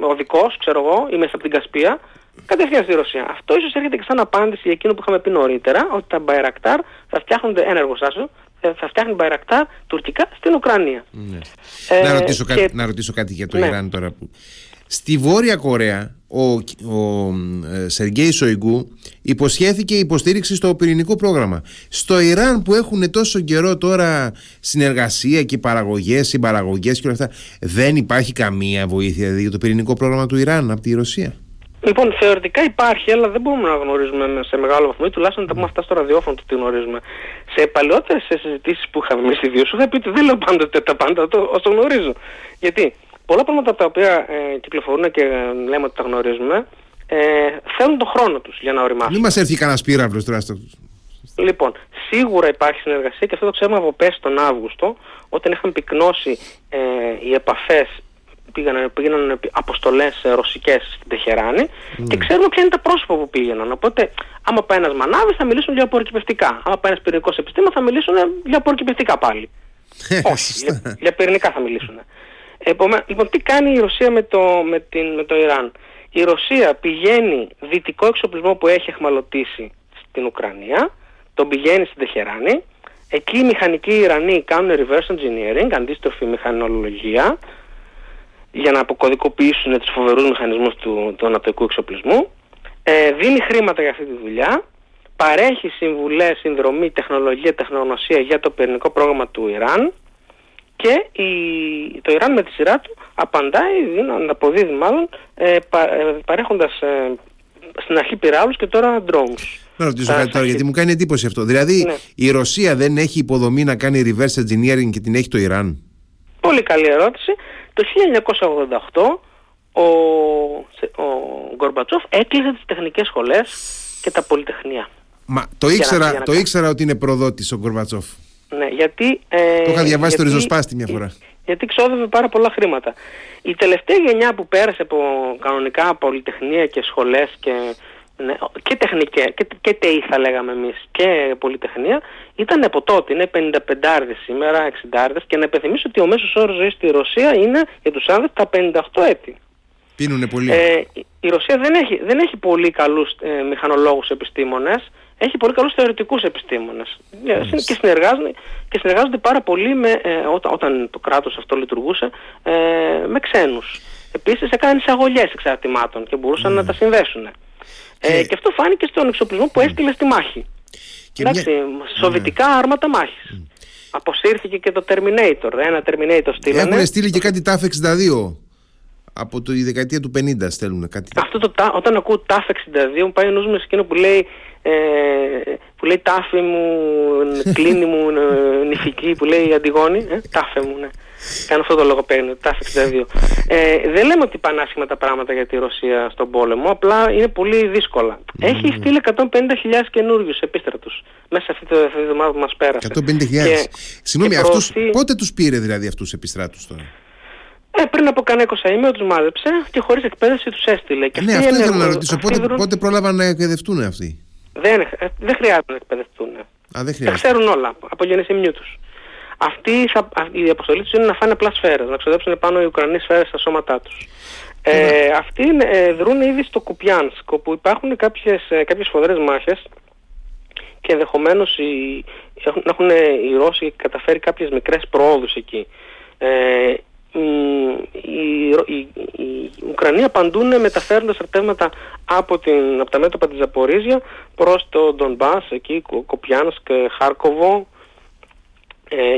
B: ο δικός, ξέρω εγώ, ή μέσα από την Κασπία κατευθείαν στη Ρωσία. Αυτό ίσως έρχεται και σαν απάντηση για εκείνο που είχαμε πει νωρίτερα, ότι τα Bayraktar θα φτιάχνονται ένα εργοστάσιο, θα φτιάχνουν Bayraktar τουρκικά στην Ουκρανία.
A: Ναι. Ε, να, ρωτήσω και... κάτι, να ρωτήσω κάτι για το ναι. Ιράν τώρα. Που... Στη Βόρεια Κορέα, ο, ο ε, Σεργέη Σοϊγκού υποσχέθηκε υποστήριξη στο πυρηνικό πρόγραμμα. Στο Ιράν που έχουν τόσο καιρό τώρα συνεργασία και παραγωγές, συμπαραγωγές και όλα αυτά, δεν υπάρχει καμία βοήθεια δηλαδή, για το πυρηνικό πρόγραμμα του Ιράν από τη Ρωσία;
B: Λοιπόν, θεωρητικά υπάρχει, αλλά δεν μπορούμε να γνωρίζουμε σε μεγάλο βαθμό, ή τουλάχιστον τα πούμε αυτά στο ραδιόφωνο το τι γνωρίζουμε. Σε παλαιότερες συζητήσεις που είχαμε εμείς οι δύο, σου είχα πει ότι δεν λέω πάντοτε τα πάντα, το, όσο γνωρίζω. Γιατί πολλά πράγματα τα οποία ε, κυκλοφορούν και ε, λέμε ότι τα γνωρίζουμε, ε, θέλουν τον χρόνο τους για να οριμάσουν.
A: Μην μας έρθει κανένας πύραυλος τώρα στο.
B: Λοιπόν, σίγουρα υπάρχει συνεργασία και αυτό το ξέρουμε από πέρσι τον Αύγουστο, όταν είχαν πυκνώσει ε, οι επαφές πήγαιναν, πήγαιναν αποστολές ε, ρωσικές στην Τεχεράνη mm. και ξέρουμε ποια είναι τα πρόσωπα που πήγαιναν. Οπότε, άμα πάει ένας μανάβης θα μιλήσουν για απορροκυπευτικά. Άμα πάει ένας πυρηνικός επιστήμα θα μιλήσουν για απορροκυπευτικά πάλι.
A: Ε,
B: Όχι, για, για πυρηνικά θα μιλήσουν. Επομένως, λοιπόν, τι κάνει η Ρωσία με το, με, την, με το Ιράν; Η Ρωσία πηγαίνει δυτικό εξοπλισμό που έχει εχμαλωτήσει στην Ουκρανία, τον πηγαίνει στην Τεχεράνη, εκεί οι μηχανικοί Ιρανοί κάνουν reverse engineering, αντίστροφη μηχανολογία, για να αποκωδικοποιήσουν τους φοβερούς μηχανισμούς του, του ανατοικού εξοπλισμού, ε, δίνει χρήματα για αυτή τη δουλειά, παρέχει συμβουλές, συνδρομή, τεχνολογία, τεχνογνωσία για το πυρηνικό πρόγραμμα του Ιράν και η, το Ιράν με τη σειρά του απαντάει, αποδίδει μάλλον, ε, πα, ε, παρέχοντας ε, στην αρχή πυράβλους και τώρα drones.
A: Να ρωτήσω κάτι τώρα, γιατί μου κάνει εντύπωση αυτό. Δηλαδή, ναι. η Ρωσία δεν έχει υποδομή να κάνει reverse engineering και την έχει το Ιράν;
B: Πολύ καλή ερώτηση. Το 1988 ο, ο Γκορμπατσόφ έκλεισε τις τεχνικές σχολές και τα πολυτεχνία.
A: Μα το ήξερα, το ήξερα ότι είναι προδότης ο Γκορμπατσόφ.
B: Ναι, γιατί... Ε,
A: το είχα διαβάσει το ριζοσπάστη μια φορά.
B: Γιατί ξόδευε πάρα πολλά χρήματα. Η τελευταία γενιά που πέρασε από κανονικά πολυτεχνία και σχολές και, ναι, και τεχνικές και, και ΤΕΙ θα λέγαμε εμείς και πολυτεχνία ήταν από τότε, είναι 55 σήμερα, 60 και να υπενθυμίσω ότι ο μέσος όρος ζωής στη Ρωσία είναι για τους άνδρες τα 58 έτη.
A: Πίνουνε πολύ.
B: Ε, η Ρωσία δεν έχει, δεν έχει πολύ καλούς ε, μηχανολόγους επιστήμονες, έχει πολύ καλούς θεωρητικούς επιστήμονες ε, και, συνεργάζονται, και συνεργάζονται πάρα πολύ με, ε, όταν, όταν το κράτος αυτό λειτουργούσε ε, με ξένους. Επίσης έκαναν εισαγωγές εξαρτημάτων και μπορούσαν να τα συνδέσουν. Και... Ε, και αυτό φάνηκε στον εξοπλισμό που έστειλε στη μάχη. Και Εντάξει, μια... σοβιτικά ναι. άρματα μάχης. Mm. Αποσύρθηκε και το Terminator. Ένα Terminator στείλανε.
A: Έχουν στείλει και κάτι TAF 62 από τη δεκαετία του 50 στέλνουν κάτι.
B: Αυτό το, όταν ακούω TAF 62 μου πάει ο νους με εκείνο που λέει ε, που λέει τάφη μου, κλίνη μου, νηφική, που λέει Αντιγόνη, ε, τάφε μου, ναι. Κάνω αυτό το λογοπαίγνιο, τάφε 62. Ε, δεν λέμε ότι πάνε άσχημα τα πράγματα για τη Ρωσία στον πόλεμο, απλά είναι πολύ δύσκολα. Mm. Έχει στείλει 150.000 καινούριους επίστρατου μέσα σε αυτή τη εβδομάδα που μας πέρασε.
A: 150.000. Συγγνώμη, αυτούς, πότε τους πήρε δηλαδή αυτούς τους επιστράτους τώρα;
B: Ε, πριν από κανένα 20 ημέρα τους μάζεψε και χωρίς εκπαίδευση τους έστειλε. Και
A: ναι, αυτό ήθελα να ρωτήσω. Πότε, πότε πρόλαβαν να εκπαιδευτούν αυτοί;
B: Δεν, ε, δεν χρειάζεται να εκπαιδευτούν.
A: Α, δεν
B: χρειάζεται. Τα ξέρουν όλα από γεννησιμιού τους. Αυτή η αποστολή τους είναι να φάνε απλά σφαίρες, να ξοδέψουν πάνω οι Ουκρανοί σφαίρες στα σώματά τους. Ε, αυτοί ε, δρούν ήδη στο Κουπιάνσκ, όπου υπάρχουν κάποιες κάποιες φοδρές μάχες και ενδεχομένως έχουν, έχουν οι Ρώσοι καταφέρει κάποιες μικρές προόδους εκεί. Ε, οι, οι, οι Ουκρανοί απαντούν μεταφέροντας στρατεύματα από, την, από τα μέτωπα της Ζαπορίζια προς το Ντονμπάς, εκεί Κοπιάνσκ, Χάρκοβο ε,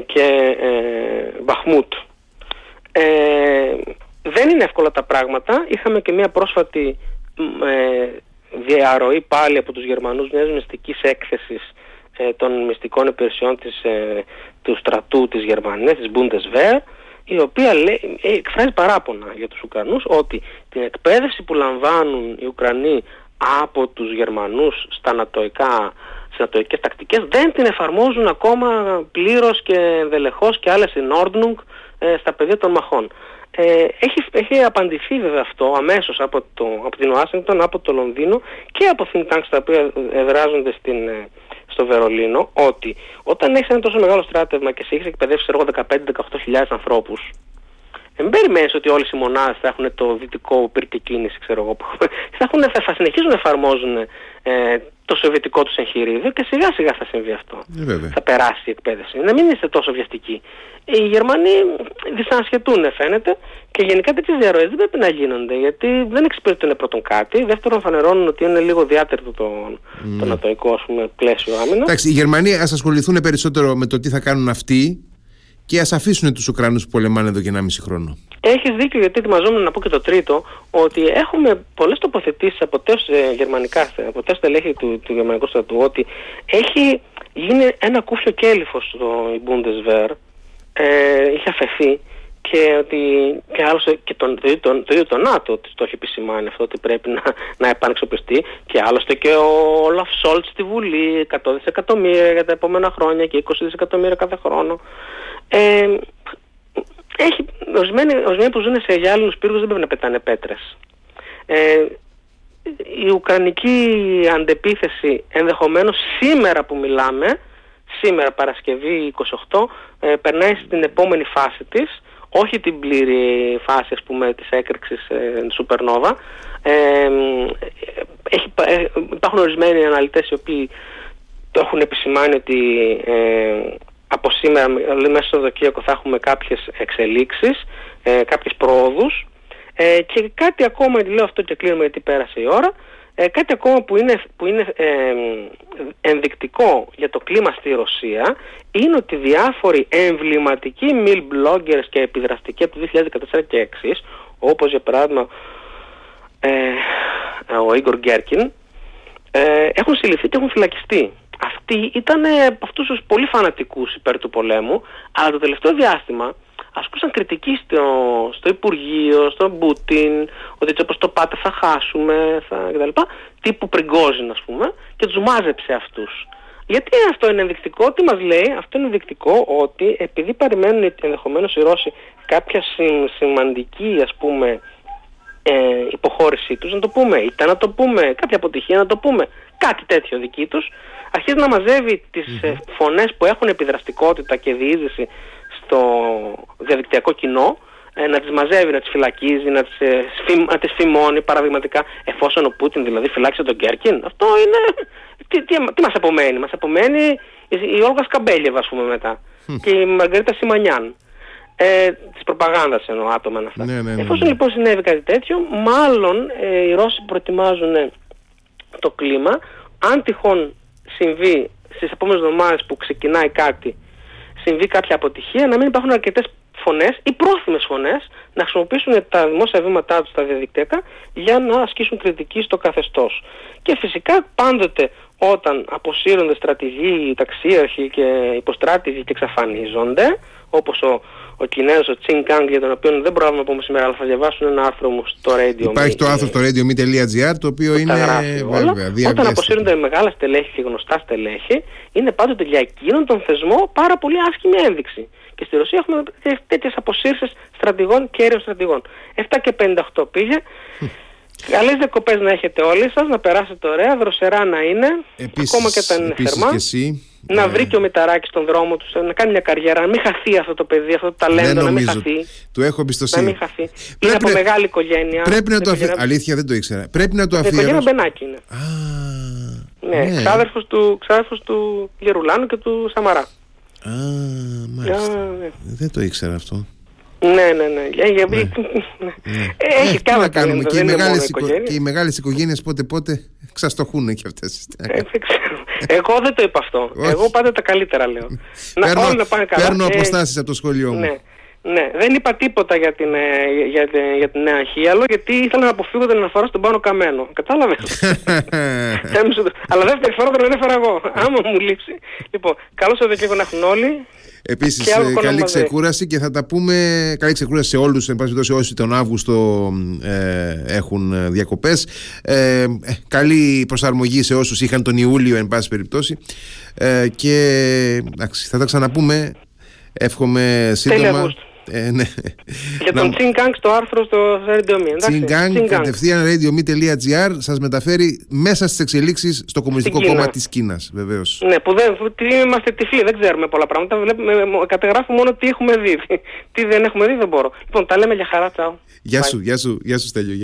B: και ε, Μπαχμούτ. Ε, δεν είναι εύκολα τα πράγματα. Είχαμε και μια πρόσφατη ε, διαρροή πάλι από τους Γερμανούς μιας μυστικής έκθεσης ε, των μυστικών υπηρεσιών της, ε, του στρατού της Γερμανίας, της Bundeswehr, η οποία λέει, ε, εκφράζει παράπονα για τους Ουκρανούς ότι την εκπαίδευση που λαμβάνουν οι Ουκρανοί από τους Γερμανούς στα νατοικά, στις νατοικές τακτικές δεν την εφαρμόζουν ακόμα πλήρως και ενδελεχώς και άλλες στην Nordnung ε, στα πεδία των μαχών. Ε, έχει, έχει απαντηθεί βέβαια αυτό αμέσως από, το, από την Ουάσιγκτον, από το Λονδίνο και από think tanks τα οποία εδράζονται στην, ε, στο Βερολίνο ότι όταν έχεις ένα τόσο μεγάλο στράτευμα και σε έχεις εκπαιδεύσεις 15-18 ανθρώπους, δεν περιμένει ότι όλες οι μονάδες θα έχουν το δυτικό πυρκή κίνηση, ξέρω εγώ. Θα, έχουν, θα, θα συνεχίζουν να εφαρμόζουν ε, το σοβιετικό τους εγχειρίδιο και σιγά σιγά θα συμβεί αυτό.
A: Ε,
B: θα περάσει η εκπαίδευση. Να μην είστε τόσο βιαστικοί. Οι Γερμανοί δυσανασχετούν φαίνεται και γενικά τέτοιες διαρροές δεν πρέπει να γίνονται γιατί δεν εξυπηρετούν πρώτον κάτι. Δεύτερον, φανερώνουν ότι είναι λίγο διάτερτο το, mm. το νατοϊκό πλαίσιο άμυνας.
A: Εντάξει, οι Γερμανοί ας ασχοληθούν περισσότερο με το τι θα κάνουν αυτοί και ας αφήσουν τους Ουκρανούς που πολεμάνε εδώ και 1,5 χρόνο.
B: Έχεις δίκιο, γιατί ετοιμαζόμουν να πω και το τρίτο, ότι έχουμε πολλές τοποθετήσεις από τέσσερα ε, γερμανικά, από τέσσερα στελέχη του, του γερμανικού στρατού, ότι έχει γίνει ένα κούφιο κέλυφος στο Bundeswehr, ε, είχε αφαιθεί και ότι και άλλωστε και τον, το, το, το ίδιο το ΝΑΤΟ το έχει επισημάνει αυτό ότι πρέπει να, να επανεξοπλιστεί και άλλωστε και ο Όλαφ Σόλτς στη Βουλή 100 δισεκατομμύρια για τα επόμενα χρόνια και 20 δισεκατομμύρια κάθε χρόνο. Ε, έχει, ορισμένοι, ορισμένοι που ζουν σε γυάλινους πύργους δεν πρέπει να πετάνε πέτρες. Ε, η Ουκρανική αντεπίθεση ενδεχομένως σήμερα που μιλάμε, σήμερα Παρασκευή 28, ε, περνάει στην επόμενη φάση της, όχι την πλήρη φάση ας πούμε της έκρηξης ε, Supernova. Ε, έχει, ε, υπάρχουν ορισμένοι αναλυτές οι οποίοι το έχουν επισημάνει ότι ε, από σήμερα, δηλαδή μέσα στο Δοκίακο θα έχουμε κάποιες εξελίξεις, ε, κάποιες πρόοδους ε, και κάτι ακόμα, λέω αυτό και κλείνουμε γιατί πέρασε η ώρα, ε, κάτι ακόμα που είναι, που είναι ε, ενδεικτικό για το κλίμα στη Ρωσία είναι ότι διάφοροι εμβληματικοί mil bloggers και επιδραστικοί από το 2014 και εξής, όπως για παράδειγμα ε, ο Ίγκορ Γκέρκιν, ε, έχουν συλληφθεί και έχουν φυλακιστεί. Αυτοί ήταν από αυτούς τους πολύ φανατικούς υπέρ του πολέμου, αλλά το τελευταίο διάστημα ασκούσαν κριτική στο, στο Υπουργείο, στον Πούτιν, ότι έτσι όπως το πάτε θα χάσουμε, θα, κτλ. Τύπου Πριγκόζιν ας πούμε, και τους μάζεψε αυτούς. Γιατί αυτό είναι ενδεικτικό, τι μας λέει, αυτό είναι ενδεικτικό ότι επειδή περιμένουν ενδεχομένως οι Ρώσοι κάποια σημαντική ας πούμε ε, υποχώρησή τους, να το πούμε, είτε να το πούμε, κάποια αποτυχία να το πούμε, κάτι τέτοιο δική τους, αρχίζει να μαζεύει τις mm φωνές που έχουν επιδραστικότητα και διείσδυση στο διαδικτυακό κοινό, ε, να τις μαζεύει, να τις φυλακίζει, να τις, ε, να τις φημώνει παραδειγματικά, εφόσον ο Πούτιν δηλαδή φυλάξει τον Κέρκιν. Αυτό είναι... Τι, τι, τι μας απομένει, μας απομένει η, η Όλγα Σκαμπέλιεβα ας πούμε μετά και η Μαργαρίτα Σιμανιάν ε, της προπαγάνδας εννοώ άτομα αυτά. Ναι, ναι, ναι, Εφόσον λοιπόν συνέβη κάτι τέτοιο, μάλλον ε, οι Ρώσοι προετοιμάζουν το κλίμα, αν τυχόν συμβεί στις επόμενες εβδομάδες που ξεκινάει κάτι, συμβεί κάποια αποτυχία, να μην υπάρχουν αρκετές φωνές ή πρόθυμες φωνές να χρησιμοποιήσουν τα δημόσια βήματά τους στα διαδικτυακά για να ασκήσουν κριτική στο καθεστώς. Και φυσικά πάντοτε όταν αποσύρονται στρατηγοί, ταξίαρχοι και υποστράτηγοι και εξαφανίζονται, όπως ο, ο Κινέζος, ο Τσιν Κάνγκ, για τον οποίο δεν μπορούμε να πούμε σήμερα, αλλά θα διαβάσουν ένα άρθρο μου στο Radio
A: Υπάρχει το άρθρο στο radio.gr, το οποίο είναι
B: βέβαια, Όταν αποσύρονται μεγάλα στελέχη και γνωστά στελέχη, είναι πάντοτε για εκείνον τον θεσμό πάρα πολύ άσχημη ένδειξη. Και στη Ρωσία έχουμε τέτοιες αποσύρσεις στρατηγών και αέριων στρατηγών. 7 και 58 πήγε. Καλές διακοπές να έχετε όλοι σας, να περάσετε ωραία, δροσερά να είναι, επίσης, ακόμα και όταν είναι θερμά.
A: Και εσύ,
B: να ε... βρει και ο Μηταράκης τον δρόμο του, να κάνει μια καριέρα, να μην χαθεί αυτό το παιδί, αυτό το ταλέντο, να μην χαθεί.
A: Του έχω εμπιστοσύνη.
B: Να μην χαθεί. είναι από μεγάλη οικογένεια.
A: Πρέπει να το αφιερώσει. Αλήθεια δεν το ήξερα. Πρέπει να το αφιερώσει.
B: Η οικογένεια Μπενάκη είναι.
A: Α,
B: ναι, ναι. Ξάδερφος, του, ξάδερφος του Γερουλάνου και του Σαμαρά.
A: Α, μάλιστα. Α, ναι. Δεν το ήξερα αυτό.
B: Ναι, ναι, ναι. Για, για, ναι. ναι. Ε, έχει ε, να κάνουμε.
A: Και, οι μεγάλες οικο... και οι μεγάλες οικογένειες πότε πότε ξαστοχούν και αυτές.
B: Ε, Εγώ δεν το είπα αυτό. Εγώ πάντα τα καλύτερα λέω.
A: να, παίρνω, όλοι να πάνε καλά. Παίρνω αποστάσεις από το σχολείο μου.
B: Ναι. Ναι, δεν είπα τίποτα για την, ε, για, την, για την νέα Χίαλο γιατί ήθελα να αποφύγω την αναφορά στον πάνω καμένο. Κατάλαβες; Αλλά δεύτερη φορά τον ανέφερα εγώ. Άμα μου λείψει. Λοιπόν, καλό Σαββατοκύριακο να έχουν όλοι.
A: Επίσης, ε, καλή ξεκούραση και θα τα πούμε. Καλή ξεκούραση σε όλους, εν πάση περιπτώσει, όσοι τον Αύγουστο ε, έχουν διακοπές. Ε, ε, καλή προσαρμογή σε όσους είχαν τον Ιούλιο, εν πάση περιπτώσει. Ε, και εντάξει, θα τα ξαναπούμε. Εύχομαι σύντομα.
B: Ε, ναι. Για τον να... Τσινγκάνγκ στο άρθρο στο Radio Me.
A: Τσινγκάνγκ κατευθείαν radio.me.gr σας μεταφέρει μέσα στις εξελίξεις στο Κομμουνιστικό Κόμμα της Κίνας, βεβαίως.
B: Ναι, που δεν τι είμαστε τυφλοί, δεν ξέρουμε πολλά πράγματα. Βλέπουμε, κατεγράφουμε μόνο τι έχουμε δει. τι δεν έχουμε δει δεν μπορώ. Λοιπόν, τα λέμε για χαρά, τσάου.
A: Γεια σου, γεια σου, γεια σου Στέλιο.